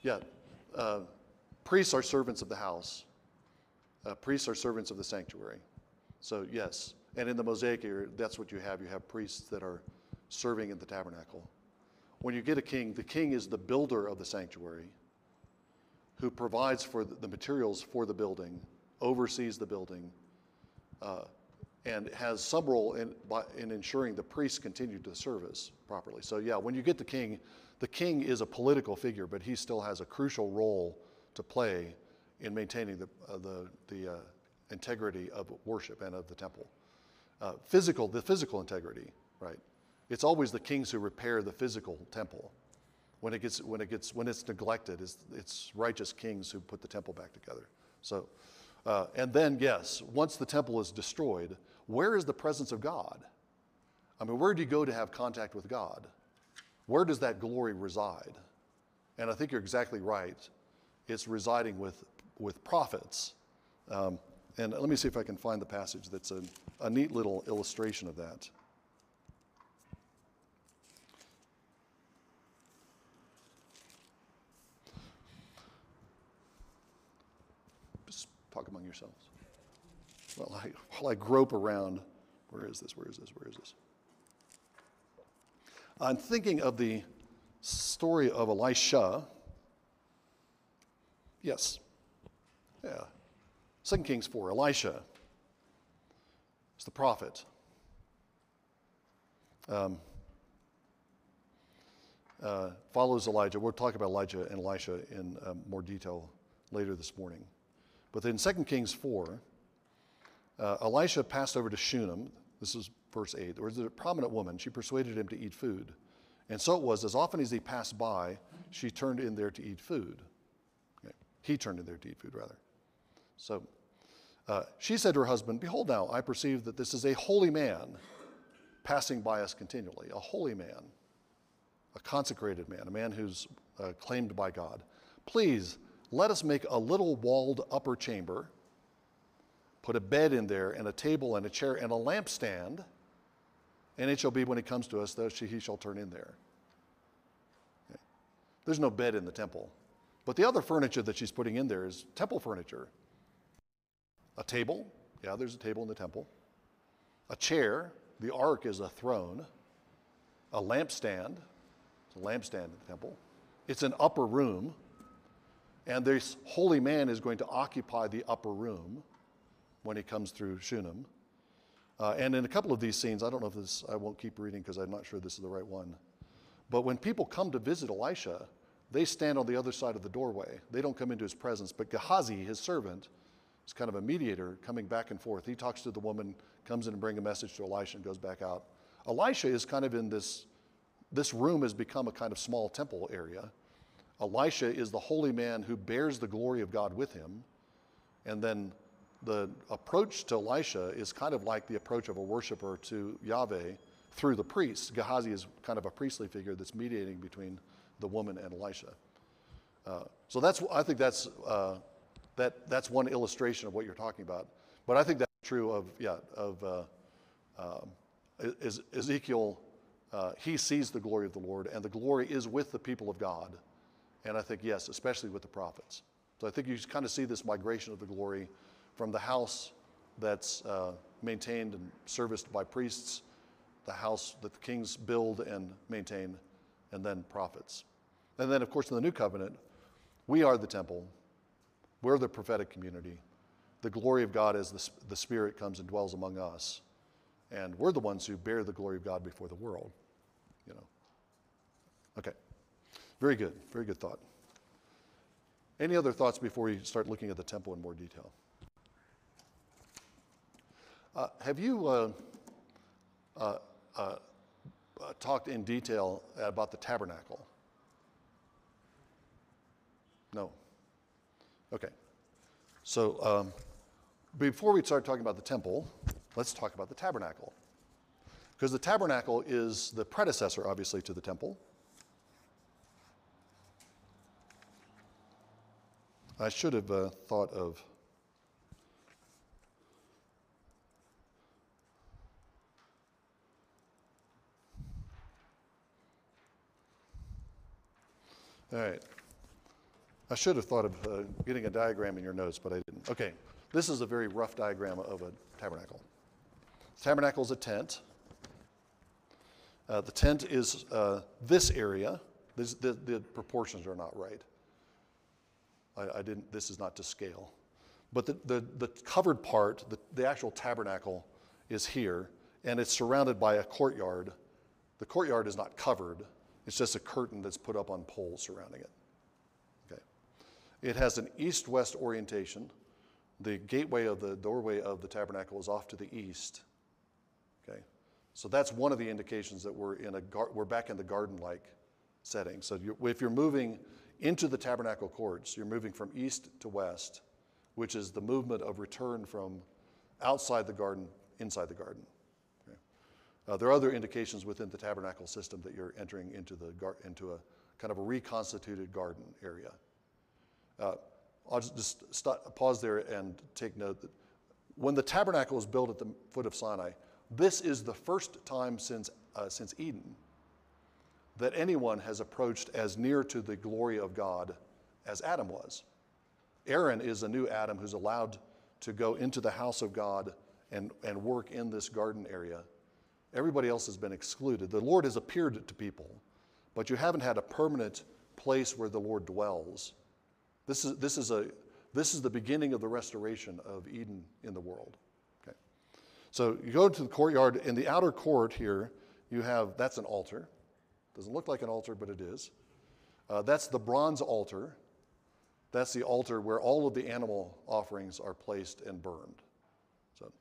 Yeah, uh, priests are servants of the house, uh, priests are servants of the sanctuary. So, yes, and in the Mosaic era, that's what you have. You have priests that are serving in the tabernacle. When you get a king, the king is the builder of the sanctuary who provides for the the materials for the building, oversees the building, uh, and has some role in, by, in ensuring the priests continue to service properly. So, yeah, when you get the king, the king is a political figure, but he still has a crucial role to play in maintaining the, uh, the, the uh, integrity of worship and of the temple. Uh, physical, the physical integrity, right? It's always the kings who repair the physical temple. When it gets, when it gets, when it's neglected, it's, it's righteous kings who put the temple back together. So, uh, and then yes, once the temple is destroyed, where is the presence of God? I mean, where do you go to have contact with God? Where does that glory reside? And I think you're exactly right. It's residing with, with prophets. Um, and let me see if I can find the passage that's a, a neat little illustration of that. Just talk among yourselves. Well, I, while I grope around, where is this? Where is this? Where is this? I'm thinking of the story of Elisha. Yes. Yeah. 2 Kings 4, Elisha is the prophet. Um, uh, follows Elijah. We'll talk about Elijah and Elisha in um, more detail later this morning. But in 2 Kings 4, uh, Elisha passed over to Shunem. This is verse 8. There was a prominent woman. She persuaded him to eat food. And so it was, as often as he passed by, she turned in there to eat food. Okay. He turned in there to eat food, rather. So uh, she said to her husband, Behold, now I perceive that this is a holy man passing by us continually, a holy man, a consecrated man, a man who's uh, claimed by God. Please let us make a little walled upper chamber, put a bed in there, and a table and a chair and a lampstand, and it shall be when he comes to us that he shall turn in there. Okay. There's no bed in the temple. But the other furniture that she's putting in there is temple furniture. A table, yeah, there's a table in the temple. A chair, the ark is a throne. A lampstand, it's a lampstand in the temple. It's an upper room, and this holy man is going to occupy the upper room when he comes through Shunem. Uh, and in a couple of these scenes, I don't know if this, I won't keep reading because I'm not sure this is the right one. But when people come to visit Elisha, they stand on the other side of the doorway. They don't come into his presence. But Gehazi, his servant, is kind of a mediator coming back and forth. He talks to the woman, comes in and brings a message to Elisha, and goes back out. Elisha is kind of in this, this room has become a kind of small temple area. Elisha is the holy man who bears the glory of God with him. And then the approach to Elisha is kind of like the approach of a worshiper to Yahweh through the priest. Gehazi is kind of a priestly figure that's mediating between the woman and Elisha. Uh, so that's, I think that's, uh, that, that's one illustration of what you're talking about. But I think that's true of, yeah, of uh, um, Ezekiel. Uh, he sees the glory of the Lord, and the glory is with the people of God. And I think, yes, especially with the prophets. So I think you kind of see this migration of the glory from the house that's uh, maintained and serviced by priests, the house that the kings build and maintain, and then prophets. And then, of course, in the new covenant, we are the temple, we're the prophetic community. The glory of God as the, the Spirit comes and dwells among us. And we're the ones who bear the glory of God before the world, you know. Okay. Very good. Very good thought. Any other thoughts before we start looking at the temple in more detail? Uh, have you uh, uh, uh, uh, talked in detail about the tabernacle? No. Okay. So um, before we start talking about the temple, let's talk about the tabernacle. Because the tabernacle is the predecessor, obviously, to the temple. I should have uh, thought of. All right. I should have thought of uh, getting a diagram in your notes, but I didn't. Okay. This is a very rough diagram of a tabernacle. The tabernacle is a tent. Uh, the tent is uh, this area. This, the, the proportions are not right. I, I, didn't, this is not to scale. But the, the, the covered part, the, the actual tabernacle, is here, and it's surrounded by a courtyard. The courtyard is not covered, it's just a curtain that's put up on poles surrounding it. Okay. It has an east west orientation. The gateway of the doorway of the tabernacle is off to the east. Okay. So that's one of the indications that we're, in a gar- we're back in the garden like setting. So if you're moving into the tabernacle courts, you're moving from east to west, which is the movement of return from outside the garden inside the garden. Okay. Uh, there are other indications within the tabernacle system that you're entering into, the gar- into a kind of a reconstituted garden area. Uh, I'll just, stop, pause there and take note that when the tabernacle was built at the foot of Sinai, this is the first time since, uh, since Eden that anyone has approached as near to the glory of God as Adam was. Aaron is a new Adam who's allowed to go into the house of God and, and work in this garden area. Everybody else has been excluded. The Lord has appeared to people, but you haven't had a permanent place where the Lord dwells. This is, this is, a, this is the beginning of the restoration of Eden in the world. Okay. So you go to the courtyard. In the outer court here, you have that's an altar. Doesn't look like an altar, but it is. Uh, that's the bronze altar. That's the altar where all of the animal offerings are placed and burned. So,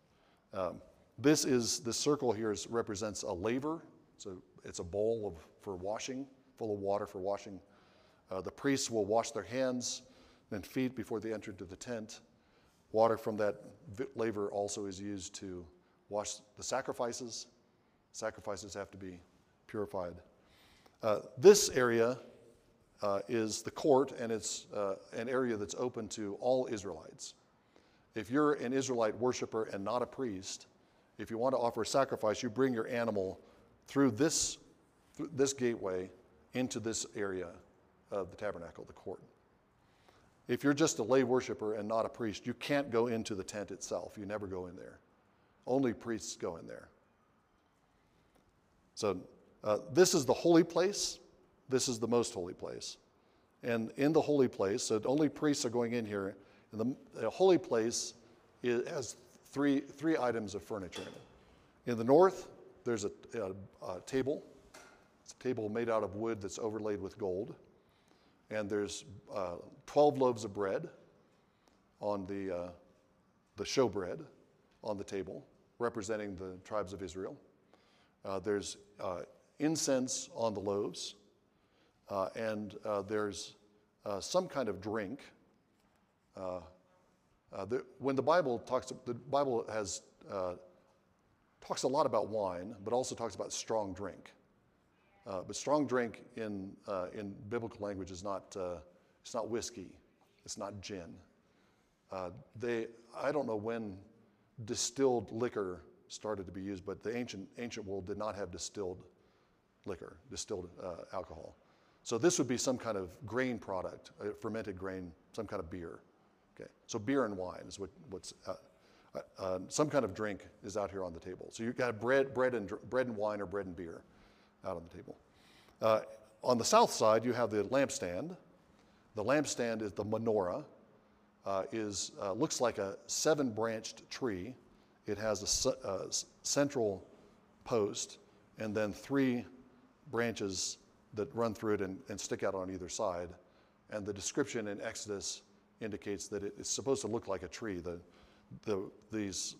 um, this is this circle here is, represents a laver. So it's a bowl of, for washing, full of water for washing. Uh, the priests will wash their hands and feet before they enter into the tent. Water from that laver also is used to wash the sacrifices. Sacrifices have to be purified. Uh, this area uh, is the court, and it's uh, an area that's open to all Israelites. If you're an Israelite worshiper and not a priest, if you want to offer a sacrifice, you bring your animal through this, through this gateway into this area of the tabernacle, the court. If you're just a lay worshiper and not a priest, you can't go into the tent itself. You never go in there. Only priests go in there. So uh, this is the holy place. This is the most holy place. And in the holy place, so only priests are going in here. And the, the holy place is, has three, three items of furniture in it. In the north, there's a, a, a table It's a table made out of wood that's overlaid with gold. And there's uh, 12 loaves of bread on the, uh, the showbread on the table, representing the tribes of Israel. Uh, there's uh, incense on the loaves, uh, and uh, there's uh, some kind of drink. Uh, uh, the, when the Bible talks, the Bible has uh, talks a lot about wine, but also talks about strong drink. But strong drink in in biblical language is not it's not whiskey, it's not gin. They I don't know when distilled liquor started to be used, but the ancient ancient world did not have distilled liquor, distilled uh, alcohol. So this would be some kind of grain product, uh, fermented grain, some kind of beer. Okay, so beer and wine is what, what's uh, uh, uh, some kind of drink is out here on the table. So you've got bread, bread and bread and wine or bread and beer out on the table. Uh, on the south side, you have the lampstand. The lampstand is the menorah. Uh, is looks like a seven-branched tree. It has a ce- central post and then three branches that run through it and, and stick out on either side. And the description in Exodus indicates that it's supposed to look like a tree. The, the, these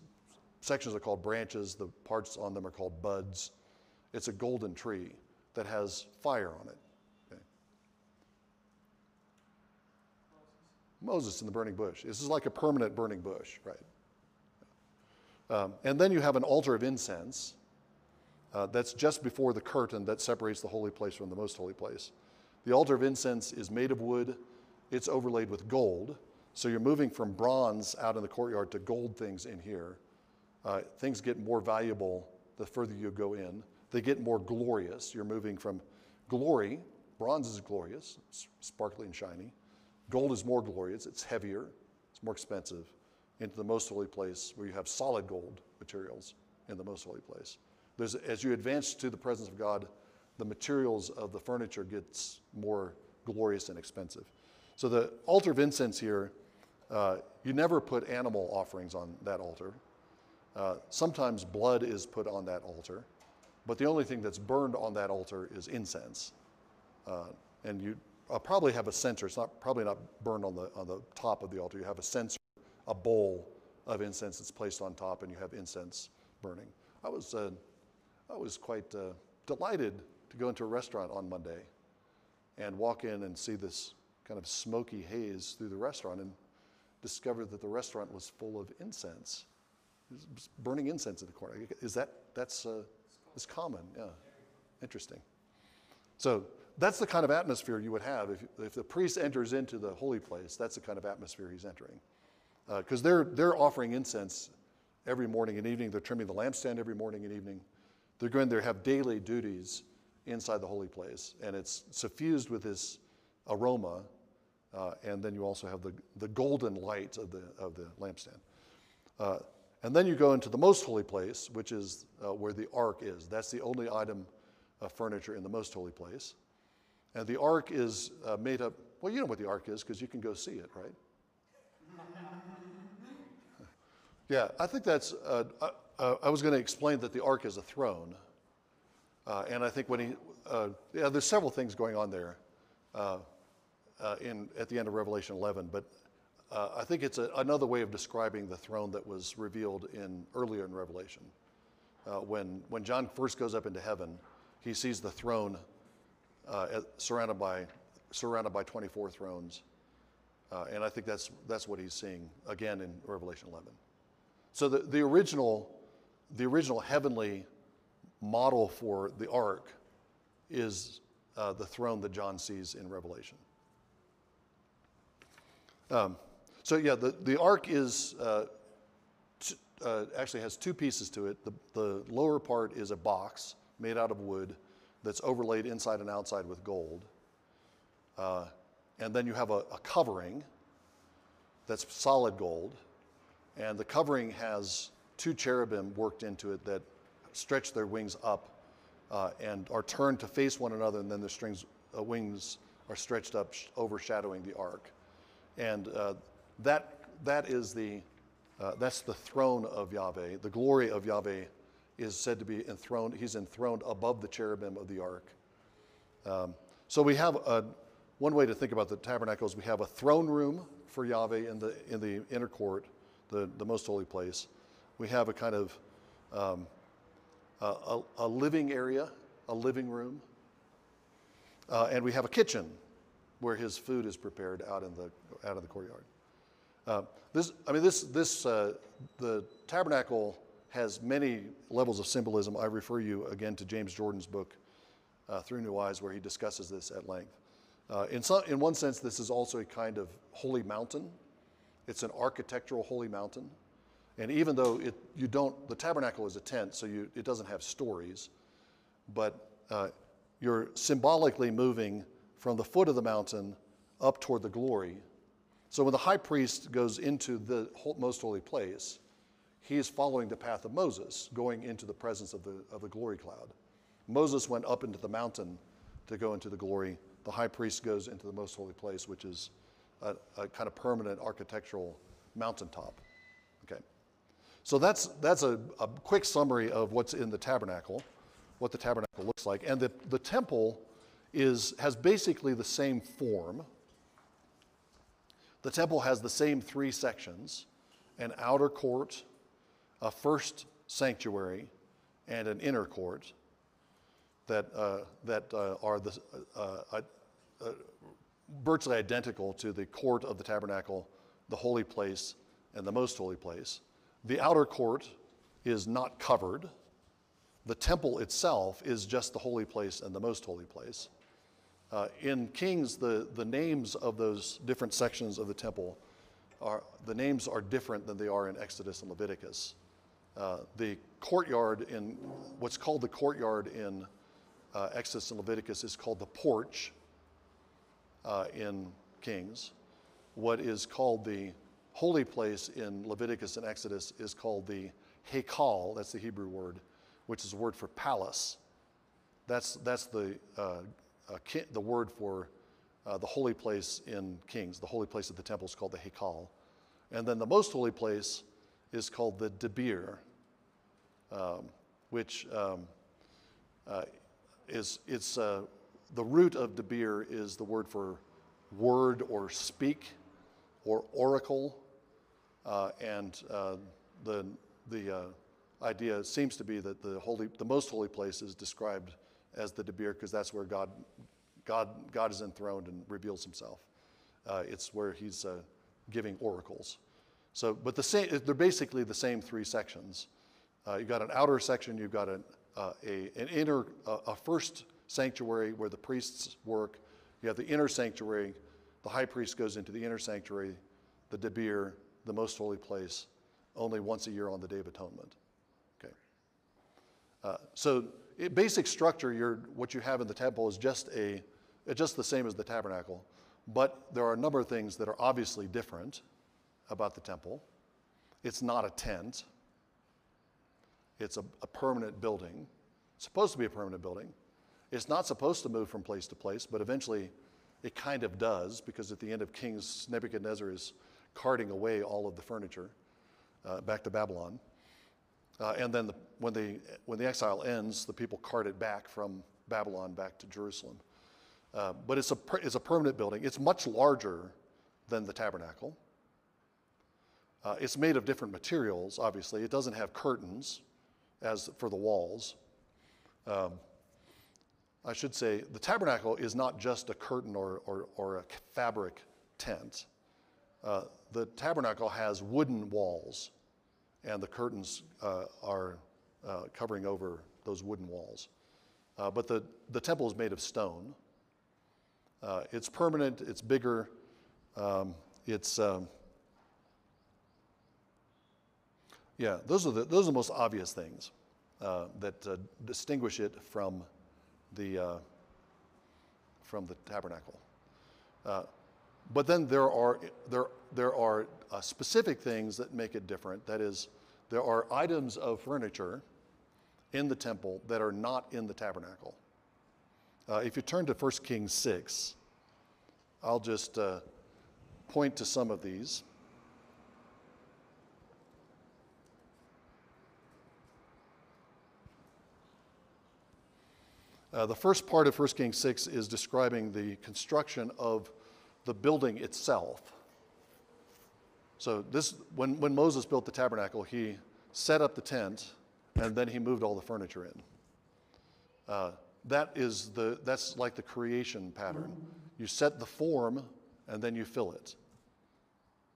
sections are called branches, the parts on them are called buds. It's a golden tree that has fire on it. Okay. Moses in the burning bush. This is like a permanent burning bush, right? Um, and then you have an altar of incense uh, that's just before the curtain that separates the holy place from the most holy place. The altar of incense is made of wood, it's overlaid with gold. So you're moving from bronze out in the courtyard to gold things in here. Uh, things get more valuable the further you go in. They get more glorious. You're moving from glory, bronze is glorious, it's sparkly and shiny. Gold is more glorious, it's heavier, it's more expensive, into the most holy place where you have solid gold materials in the most holy place. There's, as you advance to the presence of God, the materials of the furniture gets more glorious and expensive. So the altar of incense here, uh, you never put animal offerings on that altar. Uh, sometimes blood is put on that altar, but the only thing that's burned on that altar is incense. Uh, and you uh, probably have a censer. It's not probably not burned on the on the top of the altar. You have a censer, a bowl of incense that's placed on top, and you have incense burning. I was uh, I was quite uh, delighted to go into a restaurant on Monday and walk in and see this kind of smoky haze through the restaurant and discover that the restaurant was full of incense. Burning incense in the corner. Is that, that's, uh, it's common, yeah. Interesting. So that's the kind of atmosphere you would have if, if the priest enters into the holy place. That's the kind of atmosphere he's entering. Because uh, they're, they're offering incense every morning and evening. They're trimming the lampstand every morning and evening. They're going to have daily duties inside the holy place, and it's suffused with this aroma. Uh, and then you also have the, the golden light of the, of the lampstand. Uh, and then you go into the most holy place, which is uh, where the ark is. That's the only item of furniture in the most holy place. And the ark is uh, made up, well, you know what the ark is because you can go see it, right? yeah, I think that's, uh, uh, I was going to explain that the ark is a throne. Uh, and I think when he, uh, yeah, there's several things going on there uh, uh, in, at the end of Revelation 11, but uh, I think it's a, another way of describing the throne that was revealed in earlier in Revelation. when, when John first goes up into heaven, he sees the throne at, surrounded, by, surrounded by 24 thrones. and I think that's, that's what he's seeing again in Revelation 11. So the, the original the original heavenly model for the ark is uh, the throne that John sees in Revelation. Um, so yeah, the, the ark is uh, t- uh, actually has two pieces to it. The, the lower part is a box made out of wood that's overlaid inside and outside with gold. Uh, and then you have a, a covering that's solid gold. And the covering has two cherubim worked into it that stretch their wings up uh, and are turned to face one another, and then the strings, uh, wings are stretched up, sh- overshadowing the ark. And uh, that, that is the, uh, that's the throne of Yahweh. The glory of Yahweh is said to be enthroned, he's enthroned above the cherubim of the ark. Um, so we have a, one way to think about the tabernacle is we have a throne room for Yahweh in the, in the inner court, the, the most holy place. We have a kind of um, a, a, living area, a living room, uh, and we have a kitchen where his food is prepared out in the, out in the courtyard. Uh, this, I mean, this, this, uh, the tabernacle has many levels of symbolism. I refer you again to James Jordan's book, uh, Through New Eyes, where he discusses this at length. Uh, in, some, in one sense, this is also a kind of holy mountain. It's an architectural holy mountain. And even though it, you don't, the tabernacle is a tent, so you, it doesn't have stories, but uh, you're symbolically moving from the foot of the mountain up toward the glory. So when the high priest goes into the most holy place, he is following the path of Moses, going into the presence of the, of the glory cloud. Moses went up into the mountain to go into the glory. The high priest goes into the most holy place, which is a, a kind of permanent architectural mountaintop. So that's, that's a, a quick summary of what's in the tabernacle, what the tabernacle looks like. And the, the temple is, has basically the same form. The temple has the same three sections an outer court, a first sanctuary, and an inner court that, uh, that uh, are the, uh, uh, uh, virtually identical to the court of the tabernacle, the holy place, and the most holy place. The outer court is not covered. The temple itself is just the holy place and the most holy place. Uh, in Kings, the, the names of those different sections of the temple are the names are different than they are in Exodus and Leviticus. Uh, the courtyard in what's called the courtyard in uh, Exodus and Leviticus is called the porch uh, in Kings. What is called the holy place in Leviticus and Exodus is called the Hekal, that's the Hebrew word, which is a word for palace. That's, that's the uh, uh, the word for uh, the holy place in Kings. The holy place of the temple is called the Hekal. And then the most holy place is called the Debir, um, which um, uh, is it's, uh, the root of Debir is the word for word or speak or oracle. Uh, and uh, the, the idea seems to be that the, holy, the most holy place is described as the Debir because that's where God, God, God is enthroned and reveals himself. Uh, it's where he's uh, giving oracles. So, but the same, they're basically the same three sections. Uh, you've got an outer section, you've got an, uh, a, an inner, a first sanctuary where the priests work. You have the inner sanctuary. The high priest goes into the inner sanctuary, the Debir, the most holy place, only once a year on the Day of Atonement. Okay. Uh, so it, basic structure, what you have in the temple is just a, just the same as the tabernacle, but there are a number of things that are obviously different about the temple. It's not a tent. It's a, a permanent building. It's supposed to be a permanent building. It's not supposed to move from place to place, but eventually it kind of does because at the end of Kings, Nebuchadnezzar is carting away all of the furniture uh, back to Babylon. Uh, and then the, when, the, when the exile ends, the people cart it back from Babylon back to Jerusalem. Uh, but it's a, it's a permanent building. It's much larger than the tabernacle. Uh, it's made of different materials, obviously. It doesn't have curtains as for the walls. Um, I should say the tabernacle is not just a curtain or, or, or a fabric tent. Uh, the tabernacle has wooden walls and the curtains uh, are uh, covering over those wooden walls. Uh, but the, the temple is made of stone. Uh, it's permanent, it's bigger, um, it's, um, yeah, those are, the, those are the most obvious things uh, that uh, distinguish it from the, from the tabernacle. But then there are, there, there are specific things that make it different. That is, there are items of furniture in the temple that are not in the tabernacle. Uh, if you turn to 1 Kings 6, I'll just uh, point to some of these. Uh, the first part of 1 Kings 6 is describing the construction of the building itself. So this, when, when Moses built the tabernacle, he set up the tent and then he moved all the furniture in. Uh, that is the, that's like the creation pattern. You set the form and then you fill it.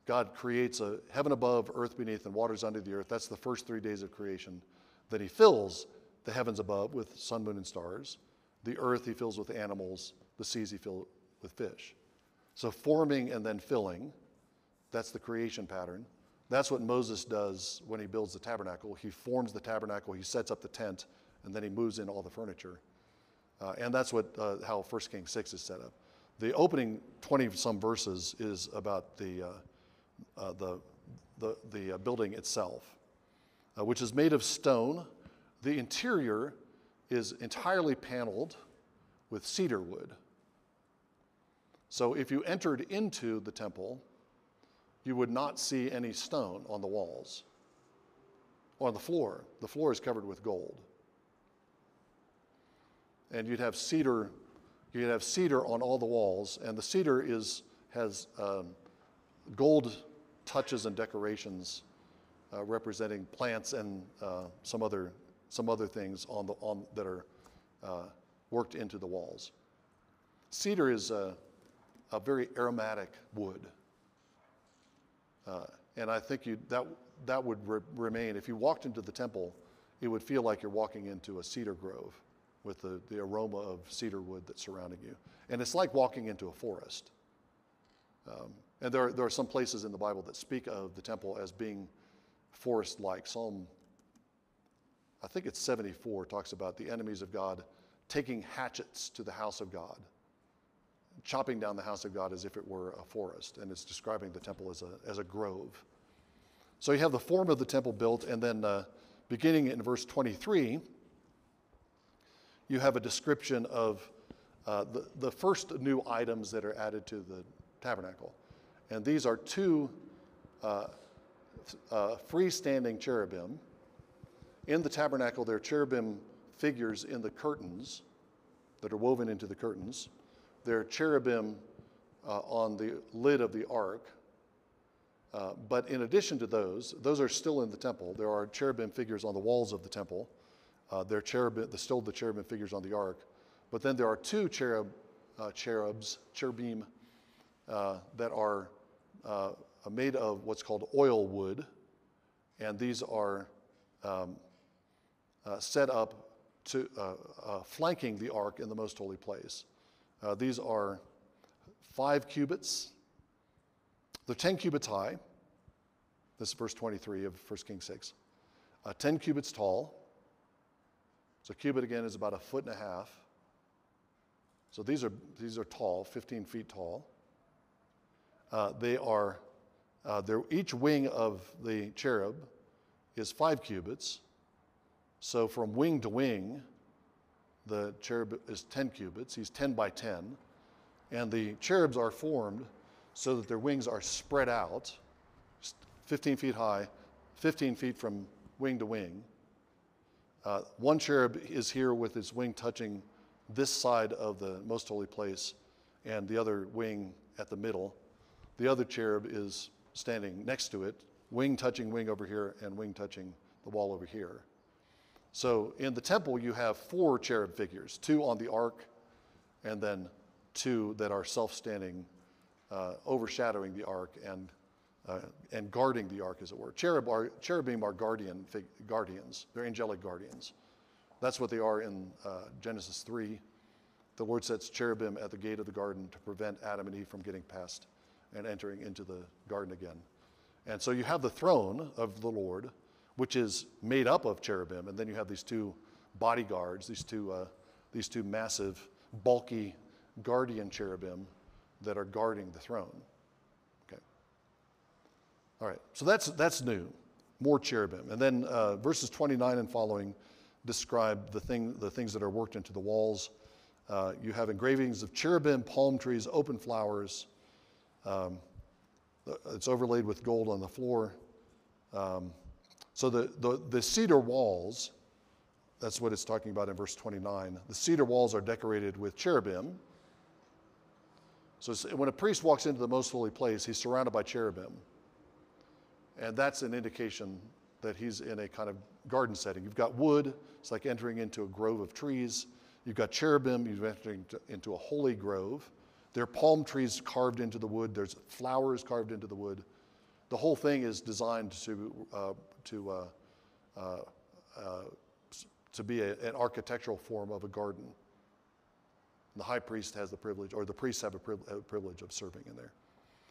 God creates a heaven above, earth beneath, and waters under the earth. That's the first three days of creation. Then he fills the heavens above with sun, moon, and stars. The earth he fills with animals. The seas he fills with fish. So forming and then filling, that's the creation pattern. That's what Moses does when he builds the tabernacle. He forms the tabernacle, he sets up the tent, and then he moves in all the furniture. Uh, and that's what uh, how 1 Kings 6 is set up. The opening 20 some verses is about the, uh, uh the, the, the uh, building itself, uh, which is made of stone. The interior is entirely paneled with cedar wood. So if you entered into the temple, you would not see any stone on the walls or on the floor. The floor is covered with gold. And you'd have cedar, you'd have cedar on all the walls, and the cedar is, has um, gold touches and decorations uh, representing plants and uh, some, other, some other things on the, on, that are uh, worked into the walls. Cedar is a, very aromatic wood. Uh, and I think you, that, that would re- remain. If you walked into the temple, it would feel like you're walking into a cedar grove with the, the aroma of cedar wood that's surrounding you. And it's like walking into a forest. Um, and there are, there are some places in the Bible that speak of the temple as being forest like. Psalm, I think it's 74, talks about the enemies of God taking hatchets to the house of God chopping down the house of God as if it were a forest, and it's describing the temple as a, as a grove. So you have the form of the temple built, and then uh, beginning in verse 23, you have a description of uh, the, the first new items that are added to the tabernacle. And these are two uh, uh, freestanding cherubim. In the tabernacle, there are cherubim figures in the curtains that are woven into the curtains. There are cherubim uh, on the lid of the ark. Uh, but in addition to those, those are still in the temple. There are cherubim figures on the walls of the temple. Uh, there are cherubim, still the cherubim figures on the ark. But then there are two cherub, uh, cherubs, cherubim, uh, that are uh, made of what's called oil wood. And these are um, set up to flanking the ark in the most holy place. Uh, these are five cubits. They're 10 cubits high. This is verse 23 of 1 Kings 6. Uh, 10 cubits tall. So, a cubit again is about a foot and a half. So, these are, these are tall, 15 feet tall. Uh, they are, uh, each wing of the cherub is five cubits. So, from wing to wing, the cherub is 10 cubits, he's 10 by 10. And the cherubs are formed so that their wings are spread out, 15 feet high, 15 feet from wing to wing. Uh, one cherub is here with his wing touching this side of the most holy place, and the other wing at the middle. The other cherub is standing next to it, wing touching wing over here, and wing touching the wall over here. So in the temple, you have four cherub figures two on the ark, and then two that are self standing, uh, overshadowing the ark and, uh, and guarding the ark, as it were. Cherub are, cherubim are guardian fig- guardians, they're angelic guardians. That's what they are in uh, Genesis 3. The Lord sets cherubim at the gate of the garden to prevent Adam and Eve from getting past and entering into the garden again. And so you have the throne of the Lord which is made up of cherubim, and then you have these two bodyguards, these two, uh, these two massive, bulky guardian cherubim that are guarding the throne. Okay. All right, so that's, that's new, more cherubim. And then uh, verses 29 and following describe the, thing, the things that are worked into the walls. Uh, you have engravings of cherubim, palm trees, open flowers. Um, it's overlaid with gold on the floor. Um, so the, the, the cedar walls That's what it's talking about in verse 29. The cedar walls are decorated with cherubim. So when a priest walks into the most holy place, he's surrounded by cherubim. And that's an indication that he's in a kind of garden setting. You've got wood, it's like entering into a grove of trees. You've got cherubim, you've entered into, into a holy grove. There are palm trees carved into the wood, there's flowers carved into the wood. The whole thing is designed to, uh, to, uh, uh, uh, to be a, an architectural form of a garden. And the high priest has the privilege, or the priests have a, a privilege of serving in there.